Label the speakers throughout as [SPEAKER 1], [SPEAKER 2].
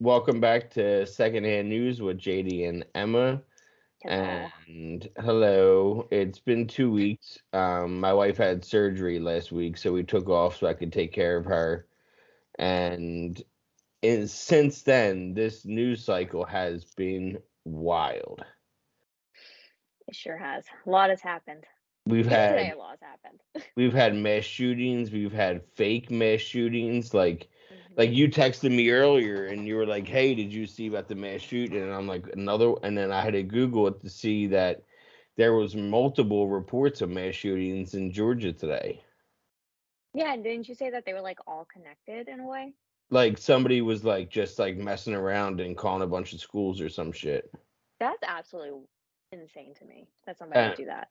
[SPEAKER 1] welcome back to Secondhand News with JD and Emma.
[SPEAKER 2] Hello.
[SPEAKER 1] And hello, it's been two weeks. Um, my wife had surgery last week, so we took off so I could take care of her. And in, since then, this news cycle has been wild.
[SPEAKER 2] It sure has. A lot has happened.
[SPEAKER 1] We've had
[SPEAKER 2] today, a lot has happened.
[SPEAKER 1] we've had mass shootings, we've had fake mass shootings, like. Like you texted me earlier and you were like, "Hey, did you see about the mass shooting?" And I'm like, "Another." And then I had to Google it to see that there was multiple reports of mass shootings in Georgia today.
[SPEAKER 2] yeah, and didn't you say that they were like all connected in a way?
[SPEAKER 1] Like somebody was like just like messing around and calling a bunch of schools or some shit.
[SPEAKER 2] That's absolutely insane to me that somebody
[SPEAKER 1] Uh,
[SPEAKER 2] would do that.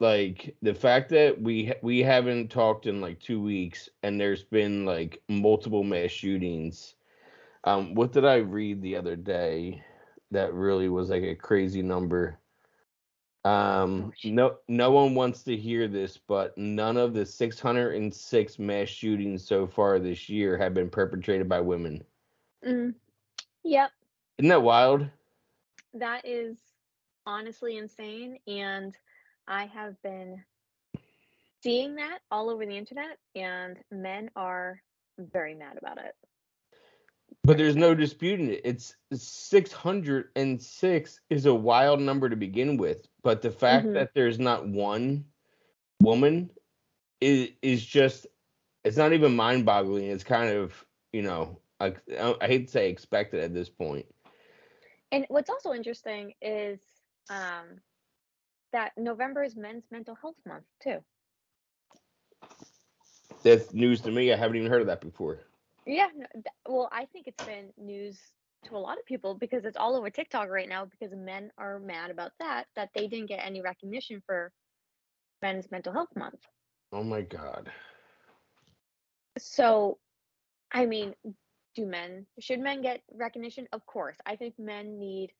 [SPEAKER 1] Like the fact that we we haven't talked in like two weeks and there's been like multiple mass shootings. Um, what did I read the other day that really was like a crazy number? Um,
[SPEAKER 2] Oh,
[SPEAKER 1] no, no one wants to hear this, but none of the 606 mass shootings so far this year have been perpetrated by women.
[SPEAKER 2] Mm. Yep,
[SPEAKER 1] Isn't that wild?
[SPEAKER 2] that is honestly insane, and I have been seeing that all over the internet, and men are very mad about it.
[SPEAKER 1] But there's no disputing it. It's 606 is a wild number to begin with, but the fact
[SPEAKER 2] Mhm.
[SPEAKER 1] that there's not one woman is is just it's not even mind-boggling. It's kind of, you know, like I I hate to say expected at this point.
[SPEAKER 2] And what's also interesting is um, that November is Men's Mental Health Month too.
[SPEAKER 1] That's news to me. I haven't even heard of that before.
[SPEAKER 2] Yeah, well, I think it's been news to a lot of people because it's all over TikTok right now because men are mad about that that they didn't get any recognition for Men's Mental Health Month.
[SPEAKER 1] Oh my god.
[SPEAKER 2] So, I mean, do men should men get recognition? Of course. I think men need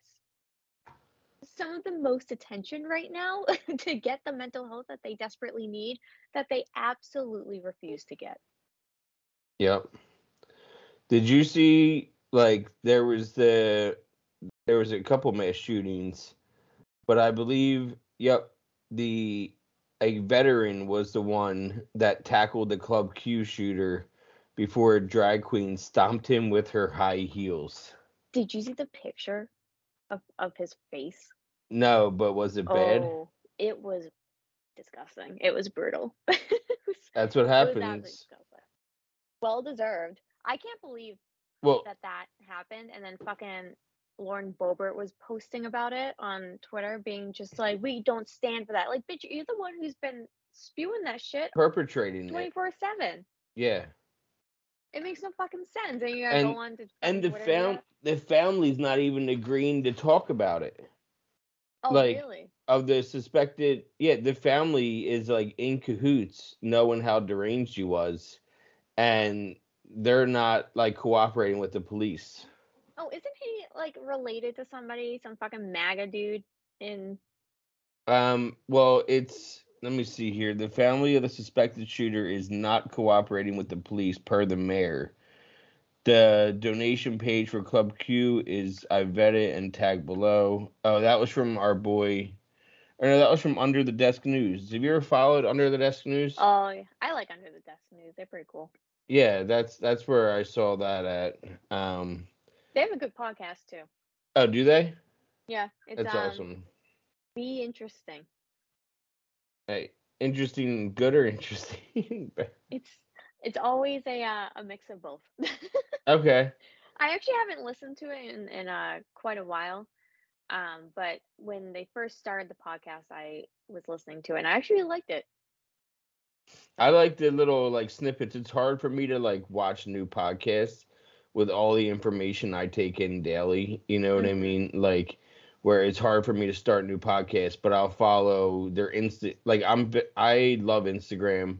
[SPEAKER 2] some of the most attention right now to get the mental health that they desperately need that they absolutely refuse to get.
[SPEAKER 1] Yep. Did you see like there was the there was a couple mass shootings, but I believe yep, the a veteran was the one that tackled the Club Q shooter before a drag queen stomped him with her high heels.
[SPEAKER 2] Did you see the picture of, of his face?
[SPEAKER 1] No, but was it bad?
[SPEAKER 2] Oh, it was disgusting. It was brutal. it was,
[SPEAKER 1] That's what happens.
[SPEAKER 2] Well deserved. I can't believe
[SPEAKER 1] Well,
[SPEAKER 2] that that happened, and then fucking Lauren Boebert was posting about it on Twitter, being just like, "We don't stand for that." Like, bitch, you're the one who's been spewing that shit
[SPEAKER 1] perpetrating
[SPEAKER 2] twenty
[SPEAKER 1] it.
[SPEAKER 2] four seven.
[SPEAKER 1] Yeah.
[SPEAKER 2] It makes no fucking sense, and you gotta
[SPEAKER 1] And-
[SPEAKER 2] go on to
[SPEAKER 1] And the
[SPEAKER 2] fucking Twitter and do
[SPEAKER 1] fam the family's not even agreeing to talk about it.
[SPEAKER 2] Oh,
[SPEAKER 1] like,
[SPEAKER 2] really?
[SPEAKER 1] of the suspected yeah the family is like in cahoots knowing how deranged he was and they're not like cooperating with the police
[SPEAKER 2] Oh, isn't he like related to somebody, some fucking MAGA dude in?
[SPEAKER 1] um well it's let me see here the family of the suspected shooter is not cooperating with the police per the mayor the donation page for club q is i vet it and tag below oh that was from our boy or no that was from under the desk news have you ever followed under the desk news
[SPEAKER 2] Oh, yeah, I like Under the Desk News. They're pretty cool.
[SPEAKER 1] Yeah, that's that's where I saw that at. Um,
[SPEAKER 2] They have a good podcast too.
[SPEAKER 1] oh, do they?
[SPEAKER 2] Yeah, it's
[SPEAKER 1] That's
[SPEAKER 2] um,
[SPEAKER 1] awesome.
[SPEAKER 2] Be interesting.
[SPEAKER 1] Hey, interesting, good or interesting?
[SPEAKER 2] It's it's always a uh, a mix of both.
[SPEAKER 1] okay.
[SPEAKER 2] I actually haven't listened to it in in uh, quite a while. Um, but when they first started the podcast, I was listening to it, and I actually liked it.
[SPEAKER 1] I like the little like snippets. It's hard for me to like watch new podcasts with all the information I take in daily. You know what I
[SPEAKER 2] Mhm.
[SPEAKER 1] mean? Like where it's hard for me to start new podcasts, but I'll follow their insta like I'm I love Instagram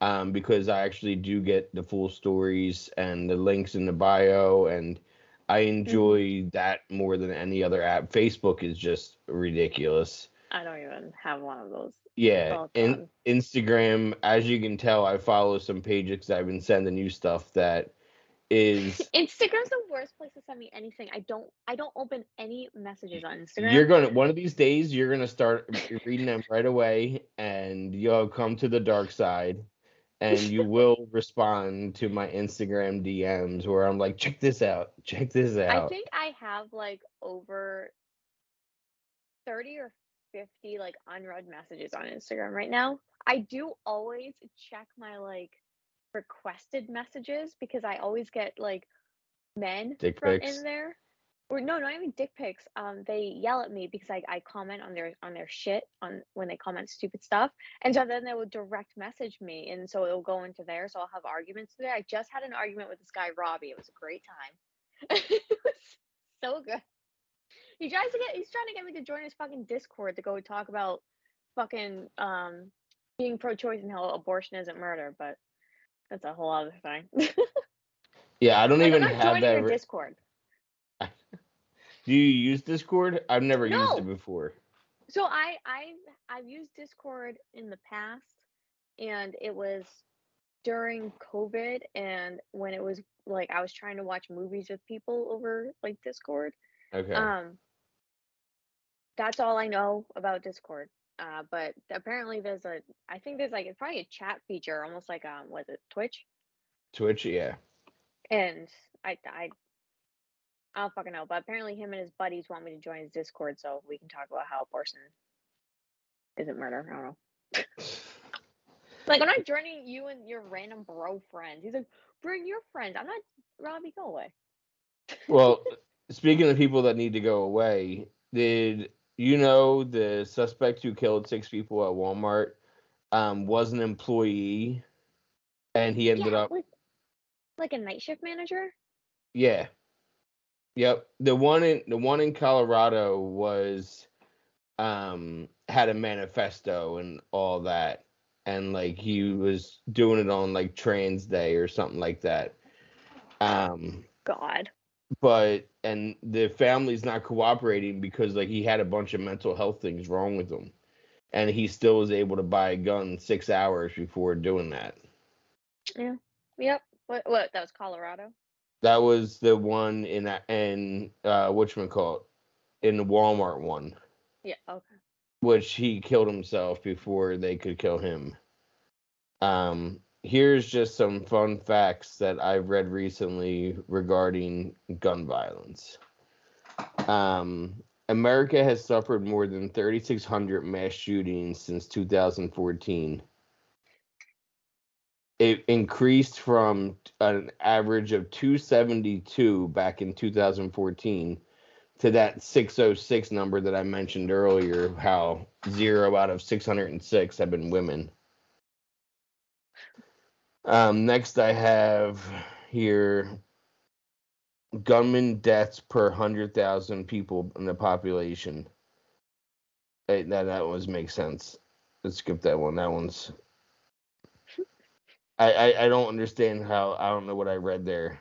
[SPEAKER 1] um because I actually do get the full stories and the links in the bio and I enjoy that more than any other app. Facebook is just ridiculous.
[SPEAKER 2] I don't even have one of those.
[SPEAKER 1] Yeah, in Instagram, as you can tell, I follow some pages I've been sending you stuff that is
[SPEAKER 2] Instagram's the worst place to send me anything. I don't I don't open any messages on Instagram.
[SPEAKER 1] you're gonna one of these days you're gonna start reading them right away and you'll come to the dark side and you will respond to my Instagram DMs where I'm like, check this out, check this out.
[SPEAKER 2] I think I have like over 30 or 50 like unread messages on Instagram right now. I do always check my like requested messages because I always get like men
[SPEAKER 1] Dick pics.
[SPEAKER 2] in there. Or no, not even dick pics. Um, they yell at me because I, I comment on their on their shit on when they comment stupid stuff, and so then they will direct message me, and so it'll go into there. So I'll have arguments there. I just had an argument with this guy Robbie. It was a great time. it was so good. He tries to get he's trying to get me to join his fucking Discord to go talk about fucking um being pro choice and how abortion isn't murder, but that's a whole other thing.
[SPEAKER 1] Yeah, I don't
[SPEAKER 2] Like, I'm
[SPEAKER 1] even
[SPEAKER 2] not
[SPEAKER 1] have that.
[SPEAKER 2] your
[SPEAKER 1] re-
[SPEAKER 2] Discord.
[SPEAKER 1] Do you use Discord? I've never used it before.
[SPEAKER 2] So I I I've used Discord in the past and it was during COVID and when it was like I was trying to watch movies with people over like Discord.
[SPEAKER 1] Okay.
[SPEAKER 2] Um that's all I know about Discord. Uh but apparently there's a I think there's like it's probably a chat feature almost like um was it Twitch?
[SPEAKER 1] Twitch, yeah.
[SPEAKER 2] And I I I don't fucking know, but apparently him and his buddies want me to join his Discord so we can talk about how abortion isn't murder. I don't know. Like I'm not joining you and your random bro friends. He's like, bring your friends. I'm not Robbie, go away.
[SPEAKER 1] Well, speaking of people that need to go away, did you know the suspect who killed six people at Walmart um, was an employee, and he ended
[SPEAKER 2] yeah,
[SPEAKER 1] up
[SPEAKER 2] like, like a night shift manager.
[SPEAKER 1] yeah, yep. The one in the one in Colorado was um had a manifesto and all that, and like he was doing it on like Trans Day or something like that. Um,
[SPEAKER 2] God.
[SPEAKER 1] But and the family's not cooperating because like he had a bunch of mental health things wrong with him and he still was able to buy a gun six hours before doing that Yeah.
[SPEAKER 2] Yep. What? What? That was Colorado.
[SPEAKER 1] that was the one in that in uh whatchamacallit in the walmart one
[SPEAKER 2] Yeah. Okay.
[SPEAKER 1] which he killed himself before they could kill him um here's just some fun facts that i've read recently regarding gun violence um america has suffered more than 3600 mass shootings since 2014 it increased from an average of 272 back in 2014 to that 606 number that I mentioned earlier, how zero out of 606 have been women. Um, next, I have here gunman deaths per 100,000 people in the population. Hey, that, that was makes sense. Let's skip that one. That one's. I, I, I don't understand how. I don't know what I read there.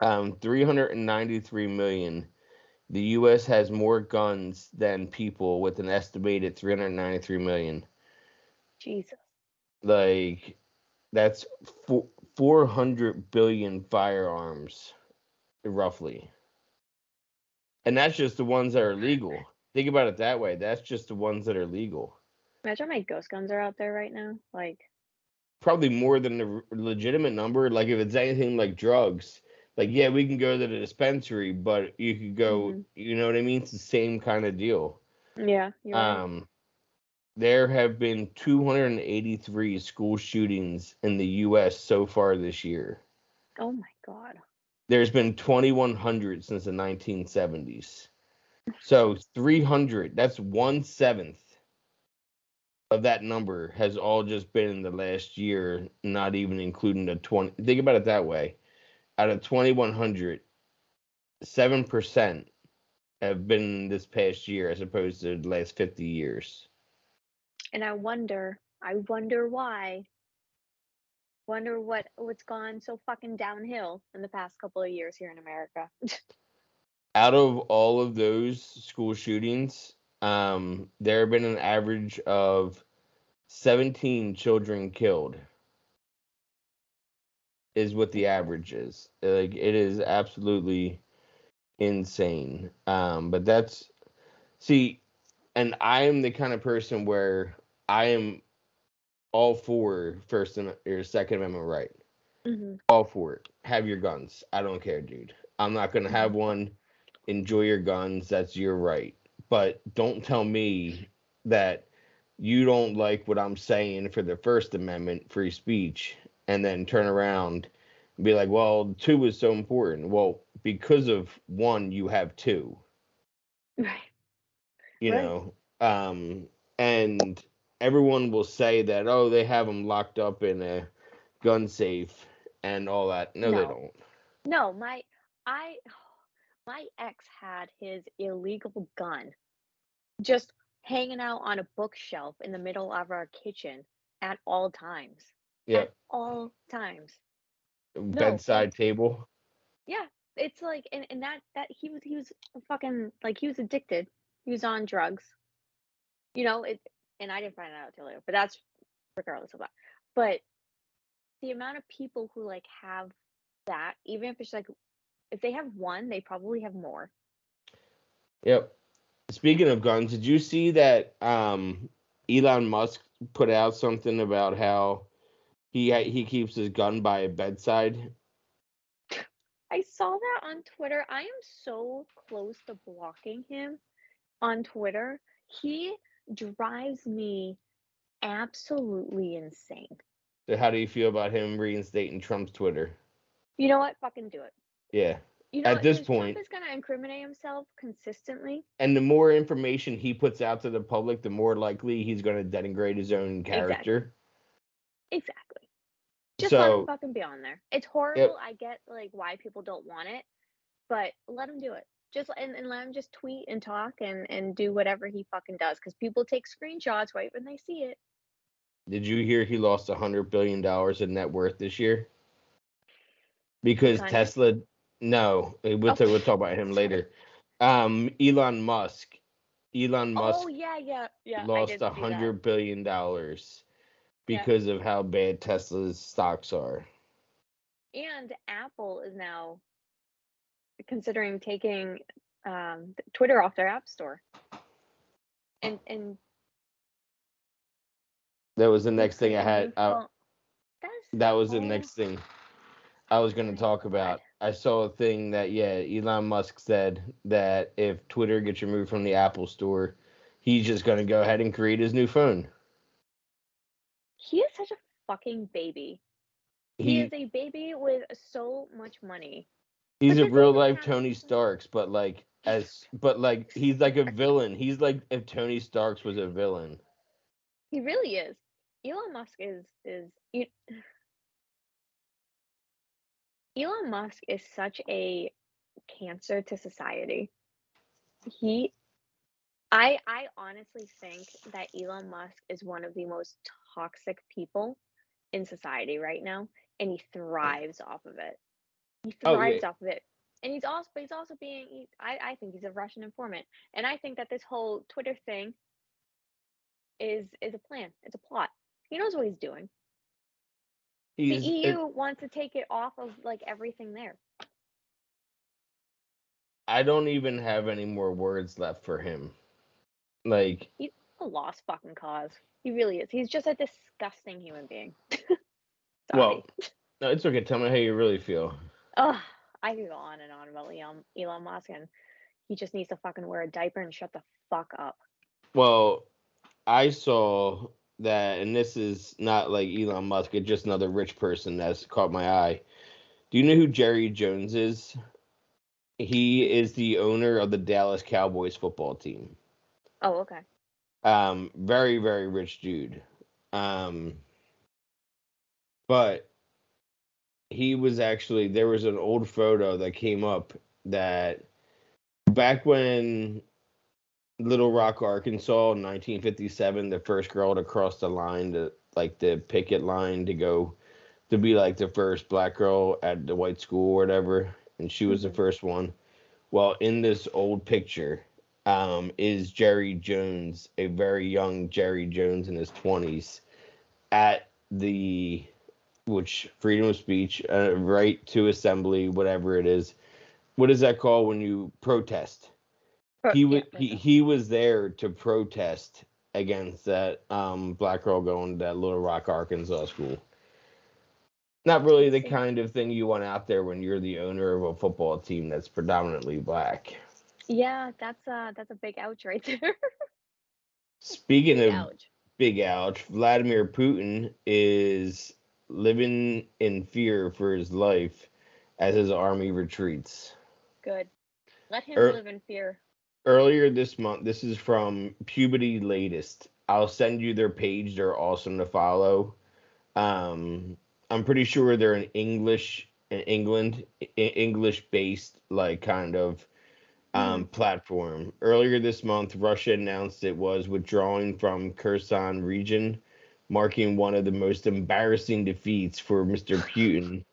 [SPEAKER 1] Um, 393 million the U.S. has more guns than people, with an estimated 393 million.
[SPEAKER 2] Jesus.
[SPEAKER 1] Like, that's four, 400 billion firearms, roughly. And that's just the ones that are legal. Think about it that way. That's just the ones that are legal.
[SPEAKER 2] Imagine how many ghost guns are out there right now. Like,
[SPEAKER 1] Probably more than the legitimate number. Like, if it's anything like drugs, like, yeah, we can go to the dispensary, but you could go,
[SPEAKER 2] Mhm.
[SPEAKER 1] you know what I mean? It's the same kind of deal.
[SPEAKER 2] yeah. You're right.
[SPEAKER 1] There have been 283 school shootings in the U.S. so far this year.
[SPEAKER 2] oh my God.
[SPEAKER 1] There's been 2,100 since the 1970s. So 300, that's one seventh of that number has all just been in the last year, not even including the 20. Think about it that way. Out of 2,100, 7% have been this past year as opposed to the last 50 years.
[SPEAKER 2] And I wonder, I wonder why. Wonder what what's gone so fucking downhill in the past couple of years here in America.
[SPEAKER 1] out of all of those school shootings, um, there have been an average of 17 children killed. is what the average is. Like it is absolutely insane. Um, but that's see, and I am the kind of person where I am all for First and or Second Amendment right.
[SPEAKER 2] hmm
[SPEAKER 1] All for it. Have your guns. I don't care, dude. I'm not gonna have one. Enjoy your guns. That's your right. But don't tell me that you don't like what I'm saying for the First Amendment, free speech, and then turn around and be like, well, two is so important. Well, because of one, you have two
[SPEAKER 2] Right.
[SPEAKER 1] you
[SPEAKER 2] Right.
[SPEAKER 1] know um and everyone will say that oh they have them locked up in a gun safe and all that no, they don't
[SPEAKER 2] No, my I my ex had his illegal gun just hanging out on a bookshelf in the middle of our kitchen at all times.
[SPEAKER 1] yeah
[SPEAKER 2] At all times.
[SPEAKER 1] bedside table
[SPEAKER 2] Yeah, it's like and, and that that he was he was fucking like he was addicted. He was on drugs. You know, it and I didn't find it out till later, but that's regardless of that. But the amount of people who like have that, even if it's like if they have one, they probably have more.
[SPEAKER 1] yep speaking of guns did you see that um elon musk put out something about how he he keeps his gun by a bedside
[SPEAKER 2] I saw that on Twitter. I am so close to blocking him on Twitter. He drives me absolutely insane.
[SPEAKER 1] so how do you feel about him reinstating trump's twitter
[SPEAKER 2] You know what? Fucking do it.
[SPEAKER 1] yeah
[SPEAKER 2] You know
[SPEAKER 1] At
[SPEAKER 2] what?
[SPEAKER 1] this
[SPEAKER 2] 'Cause
[SPEAKER 1] point-
[SPEAKER 2] Trump is gonna incriminate himself consistently.
[SPEAKER 1] and the more information he puts out to the public, the more likely he's going to denigrate his own character.
[SPEAKER 2] Exactly. Just let him fucking be on there. It's horrible. I get like why people don't want it, but let him do it. Just and, and let him just tweet and talk and and do whatever he fucking does because people take screenshots right when they see it.
[SPEAKER 1] Did you hear he lost a hundred billion dollars in net worth this year? Because? Tesla, no, we'll,
[SPEAKER 2] Oh,
[SPEAKER 1] talk, we'll talk about him later. Um, Elon Musk, Elon Musk
[SPEAKER 2] oh yeah, yeah, yeah.
[SPEAKER 1] Lost a hundred billion dollars
[SPEAKER 2] Yeah.
[SPEAKER 1] because of how bad Tesla's stocks are.
[SPEAKER 2] And Apple is now considering taking um, Twitter off their app store. And and
[SPEAKER 1] That was the next thing I had.
[SPEAKER 2] That's
[SPEAKER 1] that was the next thing I was going to talk about. I saw a thing that yeah, Elon Musk said that if Twitter gets removed from the Apple Store, he's just going to go ahead and create his new phone.
[SPEAKER 2] he is such a fucking baby. He,
[SPEAKER 1] He
[SPEAKER 2] is a baby with so much money.
[SPEAKER 1] He's a real life Tony Starks, but like as but like he's like a villain. He's like if Tony Starks was a villain.
[SPEAKER 2] He really is. Elon Musk is is Elon Musk is such a cancer to society. He I I honestly think that Elon Musk is one of the most toxic people in society right now and he thrives off of it. He
[SPEAKER 1] Oh, yeah.
[SPEAKER 2] thrives off of it. And he's also but he's also being he, I I think he's a Russian informant. And I think that this whole Twitter thing is is a plan. It's a plot. He knows what he's doing.
[SPEAKER 1] He's
[SPEAKER 2] the
[SPEAKER 1] it-
[SPEAKER 2] EU wants to take it off of like everything there.
[SPEAKER 1] I don't even have any more words left for him. Like he's
[SPEAKER 2] A lost fucking cause. He really is. He's just a disgusting human being.
[SPEAKER 1] Well, no, it's okay. Tell me how you really feel.
[SPEAKER 2] Ugh, I could go on and on about Elon, Elon Musk, and he just needs to fucking wear a diaper and shut the fuck up.
[SPEAKER 1] Well, I saw that, and this is not like Elon Musk, it's just another rich person that's caught my eye. Do you know who Jerry Jones is? He is the owner of the Dallas Cowboys football team.
[SPEAKER 2] Oh, okay.
[SPEAKER 1] Um, very, very rich dude. Um, but he was actually there was an old photo that came up that back when Little Rock, Arkansas, in 1957, the first girl to cross the line to like the picket line to go to be like the first black girl at the white school or whatever, and she was the
[SPEAKER 2] Mhm.
[SPEAKER 1] first one. Well, in this old picture, um, is Jerry Jones, a very young Jerry Jones in his 20s, at the which freedom of speech, uh, right to assembly, whatever it is. What is that called when you protest?
[SPEAKER 2] Pro-
[SPEAKER 1] he was
[SPEAKER 2] yeah,
[SPEAKER 1] he, he was there to protest against that um, black girl going to that Little Rock, Arkansas school. Not really the kind of thing you want out there when you're the owner of a football team that's predominantly black.
[SPEAKER 2] yeah, that's uh that's a big ouch right there.
[SPEAKER 1] Speaking
[SPEAKER 2] Big
[SPEAKER 1] of
[SPEAKER 2] ouch.
[SPEAKER 1] big ouch, Vladimir Putin is living in fear for his life as his army retreats.
[SPEAKER 2] Good. Let him
[SPEAKER 1] Er-
[SPEAKER 2] live in fear.
[SPEAKER 1] Earlier this month, this is from Pubity Latest. I'll send you their page. They're awesome to follow. Um, I'm pretty sure they're an English in England, English based like kind of um, platform. Earlier this month, Russia announced it was withdrawing from Kherson region, marking one of the most embarrassing defeats for Mr. Putin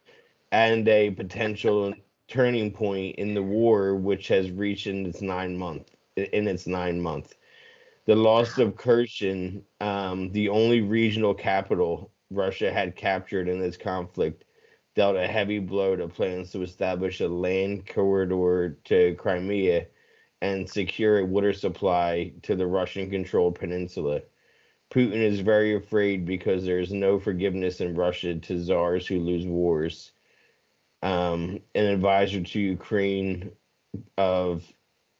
[SPEAKER 1] and a potential turning point in the war, which has reached in its nine month in its nine month. The loss of Kherson, um, the only regional capital Russia had captured in this conflict, dealt a heavy blow to plans to establish a land corridor to Crimea and secure a water supply to the Russian controlled peninsula. Putin is very afraid because there is no forgiveness in Russia to czars who lose wars. Um, an advisor to Ukraine of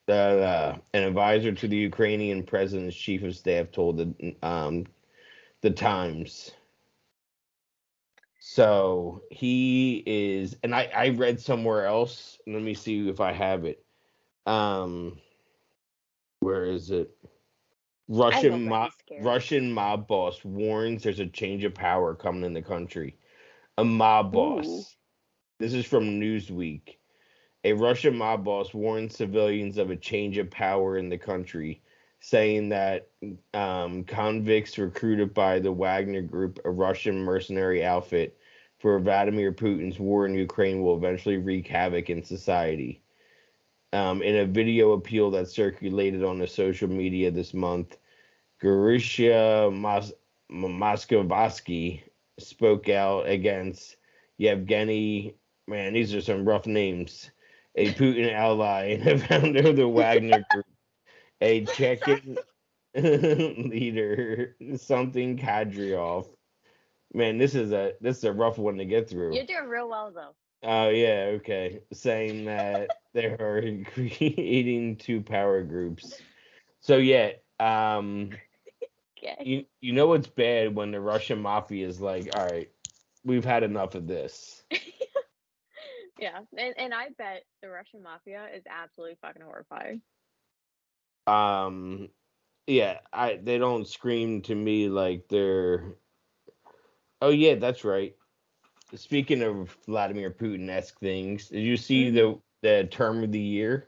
[SPEAKER 1] uh, an advisor to the Ukrainian president's chief of staff told the um, the Times. So he is, and I I read somewhere else. Let me see if I have it. Um, where is it? Russian mob. Russian mob boss warns there's a change of power coming in the country. A mob boss.
[SPEAKER 2] Ooh.
[SPEAKER 1] This is from Newsweek. A Russian mob boss warns civilians of a change of power in the country, saying that um, convicts recruited by the Wagner Group, a Russian mercenary outfit for Vladimir Putin's war in Ukraine, will eventually wreak havoc in society. Um, in a video appeal that circulated on the social media this month, Garusha Mos- Moskovsky spoke out against Yevgeny. Man, these are some rough names. A Putin ally and a founder of the Wagner Group, a Chechen leader, something Kadyrov. Man, this is a this is a rough one to get through.
[SPEAKER 2] You're doing real well though.
[SPEAKER 1] Oh yeah, okay. Saying that they are creating two power groups. So yeah, um
[SPEAKER 2] Okay.
[SPEAKER 1] you you know what's bad when the Russian mafia is like, all right, we've had enough of this.
[SPEAKER 2] yeah, and and I bet the Russian mafia is absolutely fucking horrifying.
[SPEAKER 1] Um yeah, I they don't scream to me like they're Oh yeah, that's right. Speaking of Vladimir Putin esque things, did you see the the term of the year?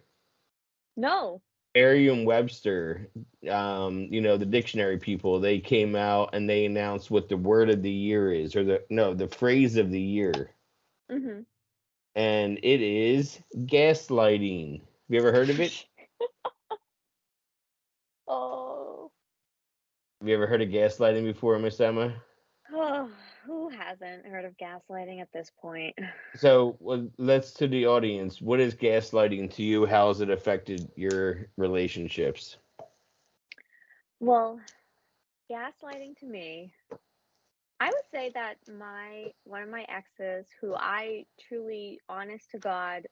[SPEAKER 2] No.
[SPEAKER 1] Merriam Webster, um, you know, the dictionary people, they came out and they announced what the word of the year is, or the no, the phrase of the year.
[SPEAKER 2] Mm-hmm.
[SPEAKER 1] And it is gaslighting. Have you ever heard of it?
[SPEAKER 2] oh.
[SPEAKER 1] Have you ever heard of gaslighting before, Miss Emma?
[SPEAKER 2] Oh, hasn't heard of gaslighting at this point?
[SPEAKER 1] So well, let's to the audience. What is gaslighting to you? How has it affected your relationships?
[SPEAKER 2] Well, gaslighting to me, I would say that my one of my exes, who I truly, honest to God,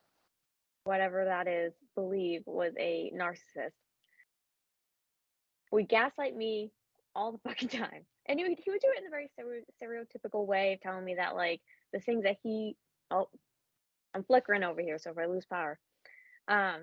[SPEAKER 2] whatever that is, believe was a narcissist, would gaslight me all the fucking time, and he would he would do it in a very stereotypical way of telling me that like the things that he oh, I'm flickering over here, so if I lose power, um,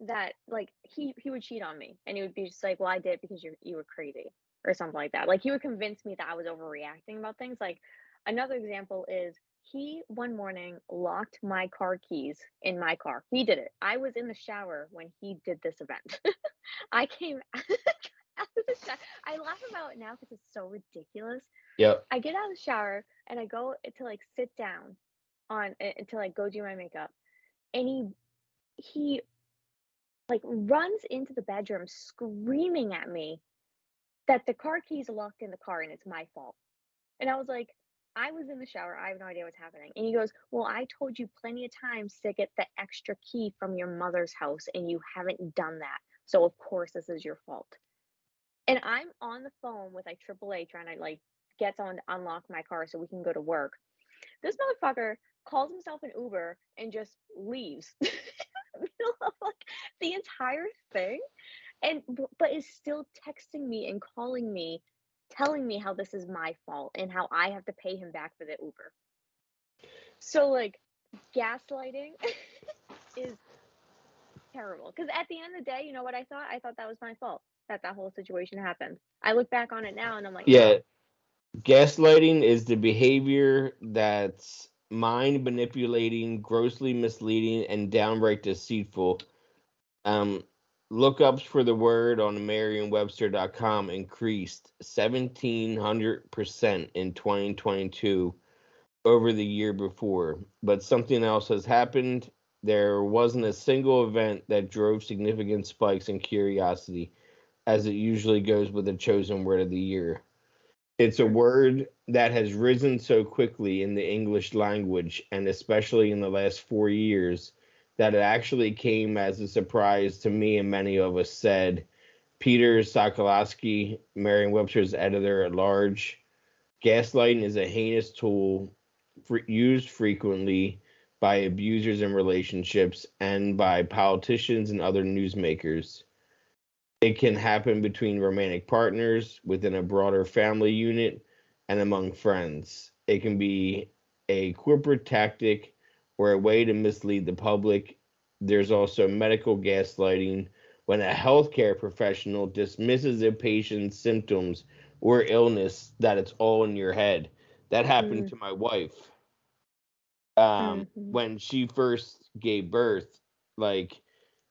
[SPEAKER 2] that like he he would cheat on me and he would be just like well i did because you you were crazy or something like that. Like he would convince me that i was overreacting about things. Like another example is he one morning locked my car keys in my car. He did it. I was in the shower when he did this event. I came out of the shower. i laugh about it now because it's so ridiculous
[SPEAKER 1] Yep.
[SPEAKER 2] I get out of the shower and I go to like sit down on uh, to like go do my makeup, and he he like runs into the bedroom screaming at me that the car keys locked in the car and it's my fault. And I was like, I was in the shower. I have no idea what's happening. And he goes, Well, I told you plenty of times to get the extra key from your mother's house, and you haven't done that. So, of course, this is your fault. And I'm on the phone with like AAA trying to like get someone to unlock my car so we can go to work. This motherfucker calls himself an Uber and just leaves. like the entire thing. And but is still texting me and calling me telling me how this is my fault and how I have to pay him back for the Uber. So like gaslighting is terrible because at the end of the day, you know what I thought? I thought that was my fault that that whole situation happened. I look back on it now and I'm like,
[SPEAKER 1] yeah. Gaslighting is the behavior that's mind manipulating, grossly misleading, and downright deceitful. Um, lookups for the word on merriam-webster.com increased 1700% in 2022 over the year before but something else has happened there wasn't a single event that drove significant spikes in curiosity as it usually goes with a chosen word of the year it's a word that has risen so quickly in the english language and especially in the last 4 years that it actually came as a surprise to me and many of us said Peter Sokolowski, Merriam-Webster's editor at large, gaslighting is a heinous tool used frequently by abusers in relationships and by politicians and other newsmakers. It can happen between romantic partners, within a broader family unit, and among friends. It can be a corporate tactic or a way to mislead the public. There's also medical gaslighting when a healthcare professional dismisses a patient's symptoms or illness that it's all in your head. That happened mm. to my wife. Um, mm-hmm. when she first gave birth, like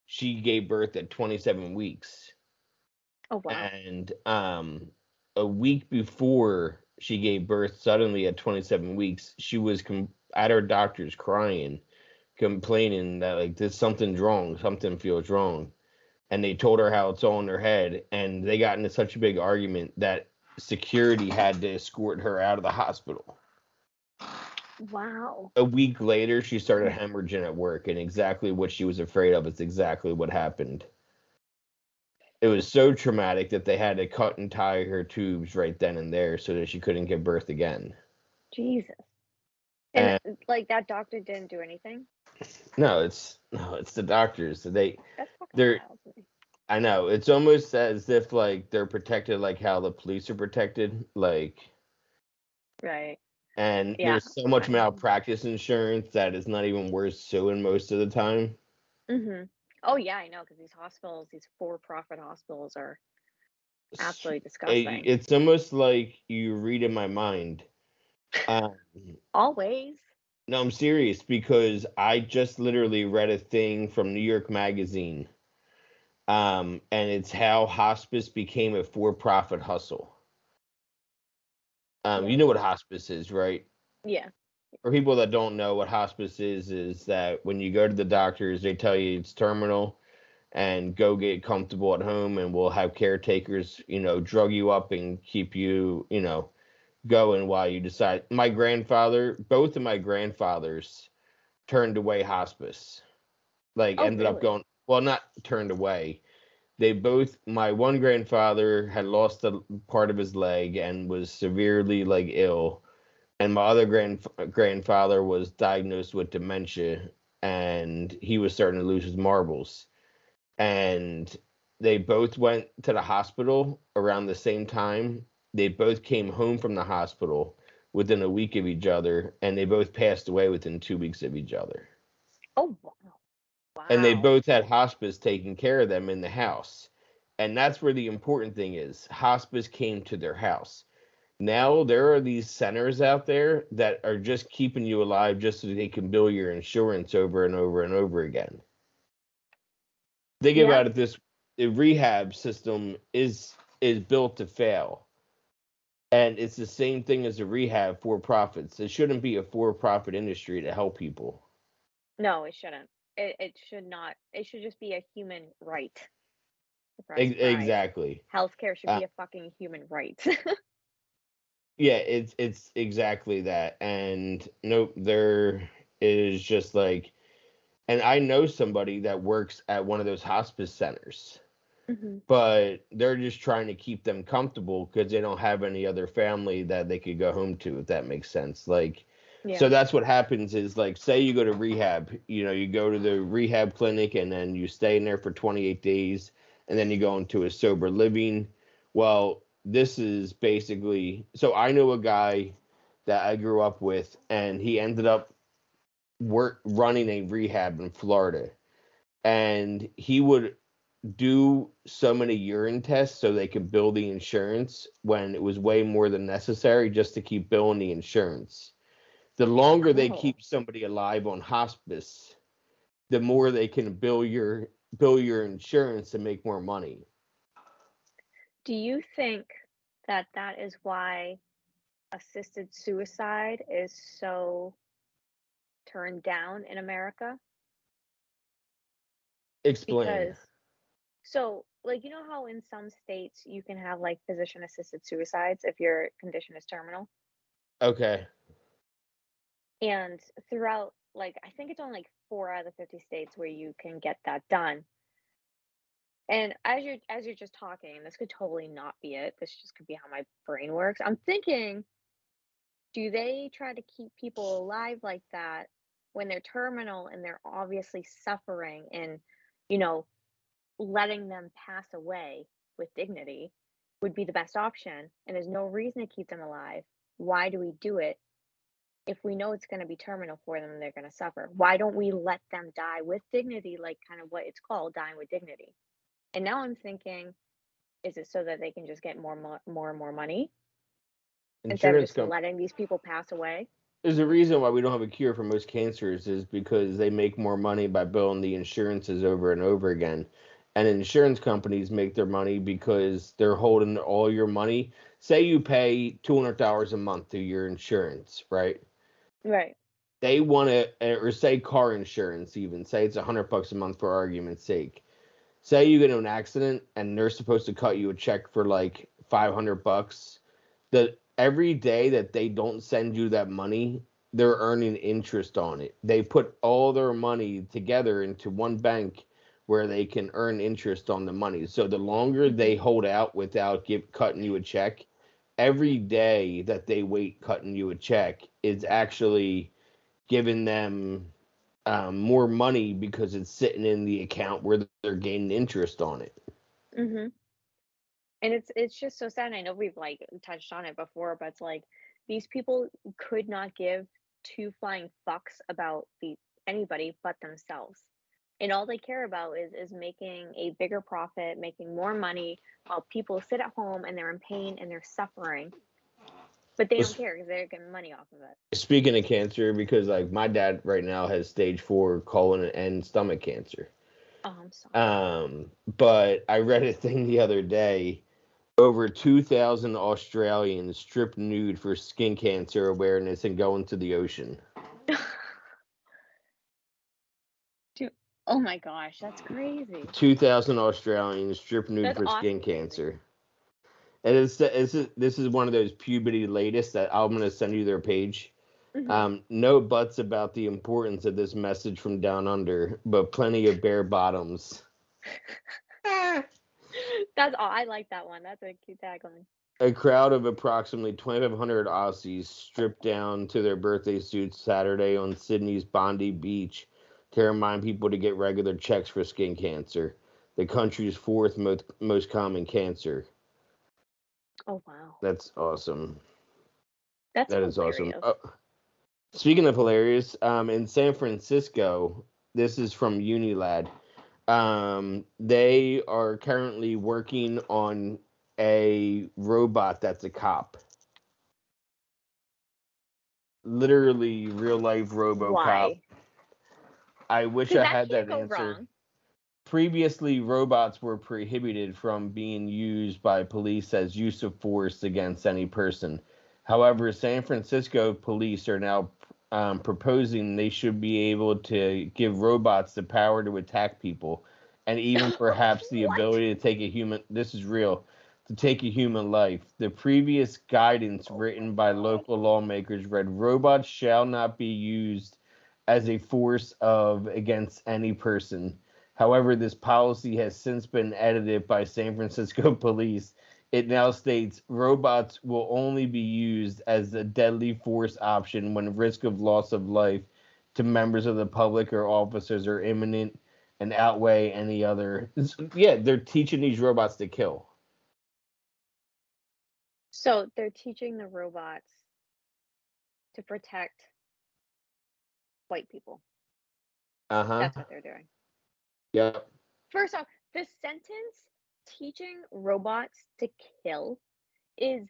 [SPEAKER 1] she gave birth at 27 weeks.
[SPEAKER 2] Oh wow.
[SPEAKER 1] And um a week before she gave birth suddenly at 27 weeks, she was com- at her doctor's crying, complaining that like there's something's wrong, something feels wrong. And they told her how it's all in her head, and they got into such a big argument that security had to escort her out of the hospital.
[SPEAKER 2] Wow.
[SPEAKER 1] A week later, she started hemorrhaging at work, and exactly what she was afraid of is exactly what happened. It was so traumatic that they had to cut and tie her tubes right then and there so that she couldn't give birth again.
[SPEAKER 2] Jesus. And, and like that doctor didn't do anything.
[SPEAKER 1] No, it's no, it's the doctors. They they're. I know it's almost as if like they're protected, like how the police are protected, like.
[SPEAKER 2] Right.
[SPEAKER 1] And yeah. there's so much malpractice insurance that it's not even worth suing most of the time.
[SPEAKER 2] Mhm. Oh yeah, I know because these hospitals, these for-profit hospitals, are absolutely disgusting.
[SPEAKER 1] It's almost like you read in my mind um,
[SPEAKER 2] Always.
[SPEAKER 1] No, I'm serious because I just literally read a thing from New York Magazine. Um, and it's how hospice became a for profit hustle. Um, you know what hospice is, right?
[SPEAKER 2] Yeah.
[SPEAKER 1] For people that don't know what hospice is, is that when you go to the doctors, they tell you it's terminal and go get comfortable at home and we'll have caretakers, you know, drug you up and keep you, you know, going while you decide. My grandfather, both of my grandfathers turned away hospice. Like oh, ended really? up going well, not turned away. They both my one grandfather had lost a part of his leg and was severely like ill. And my other grand grandfather was diagnosed with dementia and he was starting to lose his marbles. And they both went to the hospital around the same time they both came home from the hospital within a week of each other, and they both passed away within two weeks of each other.
[SPEAKER 2] Oh, wow.
[SPEAKER 1] wow. And they both had hospice taking care of them in the house. And that's where the important thing is hospice came to their house. Now there are these centers out there that are just keeping you alive just so they can bill your insurance over and over and over again. Think yeah. about it this the rehab system is is built to fail and it's the same thing as a rehab for profits. It shouldn't be a for profit industry to help people.
[SPEAKER 2] No, it shouldn't. It, it should not. It should just be a human right.
[SPEAKER 1] Surprise, exactly.
[SPEAKER 2] Healthcare should uh, be a fucking human right.
[SPEAKER 1] Yeah, it's it's exactly that. And nope, there is just like and I know somebody that works at one of those hospice centers.
[SPEAKER 2] hmm
[SPEAKER 1] But they're just trying to keep them comfortable because they don't have any other family that they could go home to, if that makes sense. Like
[SPEAKER 2] Yeah.
[SPEAKER 1] so that's what happens is like say you go to rehab, you know, you go to the rehab clinic and then you stay in there for 28 days and then you go into a sober living. Well, this is basically so I know a guy that I grew up with and he ended up work running a rehab in Florida. And he would do so many urine tests so they could bill the insurance when it was way more than necessary just to keep billing the insurance the longer they
[SPEAKER 2] Oh.
[SPEAKER 1] keep somebody alive on hospice, the more they can bill your bill your insurance and make more money.
[SPEAKER 2] Do you think that that is why assisted suicide is so turned down in America?
[SPEAKER 1] Explain.
[SPEAKER 2] Because so like you know how in some states you can have like physician assisted suicides if your condition is terminal?
[SPEAKER 1] Okay.
[SPEAKER 2] And throughout like I think it's only like 4 out of the 50 states where you can get that done. And as you're as you're just talking, this could totally not be it. This just could be how my brain works. I'm thinking, do they try to keep people alive like that when they're terminal and they're obviously suffering and, you know, letting them pass away with dignity would be the best option and there's no reason to keep them alive. Why do we do it if we know it's going to be terminal for them and they're going to suffer? Why don't we let them die with dignity like kind of what it's called dying with dignity? And now I'm thinking is it so that they can just get more mo- more and more money instead of just letting these people pass away?
[SPEAKER 1] There's a reason why we don't have a cure for most cancers is because they make more money by billing the insurances over and over again. And insurance companies make their money because they're holding all your money. Say you pay two hundred dollars a month to your insurance, right?
[SPEAKER 2] Right.
[SPEAKER 1] they want to eh, or say car insurance even say it's a hundred bucks a month for argument's sake say you get in an accident and they're supposed to cut you a check for like 500 bucks the every day that they don't send you that money they're earning interest on it. They put all their money together into one bank where they can earn interest on the money. So the longer mm-hmm. they hold out without give, cutting you a check every day that they wait cutting you a check is actually giving them um, more money because it's sitting in the account where they're gaining interest on it.
[SPEAKER 2] Mm-hmm. And it's it's just so sad. I know we've like touched on it before, but it's like these people could not give two flying fucks about the anybody but themselves. And all they care about is is making a bigger profit, making more money while people sit at home and they're in pain and they're suffering. But they don't care because they're getting money off of it.
[SPEAKER 1] Speaking of cancer, because like my dad right now has stage four colon and stomach cancer.
[SPEAKER 2] Oh, I'm sorry.
[SPEAKER 1] Um, but I read a thing the other day. Over 2,000 Australians stripped nude for skin cancer awareness and go into the ocean.
[SPEAKER 2] Dude, oh my gosh, that's crazy.
[SPEAKER 1] 2,000 Australians stripped nude
[SPEAKER 2] That's
[SPEAKER 1] for
[SPEAKER 2] awesome
[SPEAKER 1] skin cancer. And it's, it's this is one of those pubity latest that I'm gonna send you their page.
[SPEAKER 2] Mhm.
[SPEAKER 1] Um, no buts about the importance of this message from down under, but plenty of bare bottoms.
[SPEAKER 2] That's all. I like that one. That's a cute tagline.
[SPEAKER 1] A crowd of approximately 2,500 Aussies stripped down to their birthday suits Saturday on Sydney's Bondi Beach to remind people to get regular checks for skin cancer, the country's fourth most, most common cancer.
[SPEAKER 2] Oh wow,
[SPEAKER 1] That's awesome.
[SPEAKER 2] that's
[SPEAKER 1] That is awesome. Oh, speaking of hilarious, um, in San Francisco, this is from Unilad. Um, they are currently working on a robot that's a cop. Literally, real life RoboCop.
[SPEAKER 2] Why?
[SPEAKER 1] I wish I had that
[SPEAKER 2] can't
[SPEAKER 1] answer.
[SPEAKER 2] wrong.
[SPEAKER 1] Previously, robots were prohibited from being used by police as use of force against any person. However, San Francisco police are now um, proposing they should be able to give robots the power to attack people and even perhaps the ability to take a human this is real to take a human life. The previous guidance written by local lawmakers read robots shall not be used as a force of against any person. However, this policy has since been edited by San Francisco police. It now states robots will only be used as a deadly force option when risk of loss of life to members of the public or officers are imminent and outweigh any other. Yeah, they're teaching these robots to kill.
[SPEAKER 2] So they're teaching the robots to protect white people.
[SPEAKER 1] Uh huh.
[SPEAKER 2] That's what they're doing.
[SPEAKER 1] Yep.
[SPEAKER 2] First off, the sentence teaching robots to kill is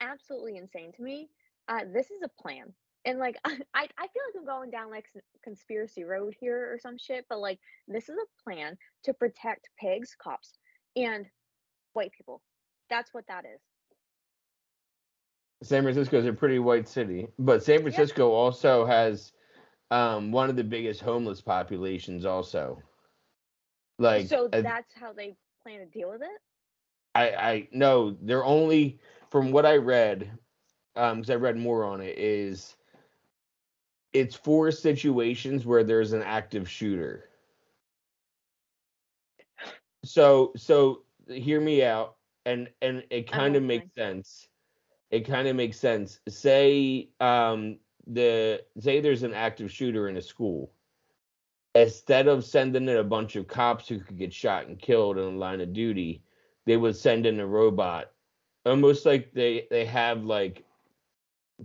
[SPEAKER 2] absolutely insane to me. Uh, this is a plan. And like I, I feel like I'm going down like conspiracy road here or some shit, but like this is a plan to protect pigs, cops, and white people. That's what that is.
[SPEAKER 1] San Francisco is a pretty white city, but San Francisco also has um, one of the biggest homeless populations. Also, like
[SPEAKER 2] so that's how they plan to deal with it.
[SPEAKER 1] I I no, they're only from what I read, um, because I read more on it is it's for situations where there's an active shooter. So so hear me out, and and it kind of makes sense. It kind of makes sense. Say um the say there's an active shooter in a school. Instead of sending in a bunch of cops who could get shot and killed in the line of duty, they would send in a robot. Almost like they they have like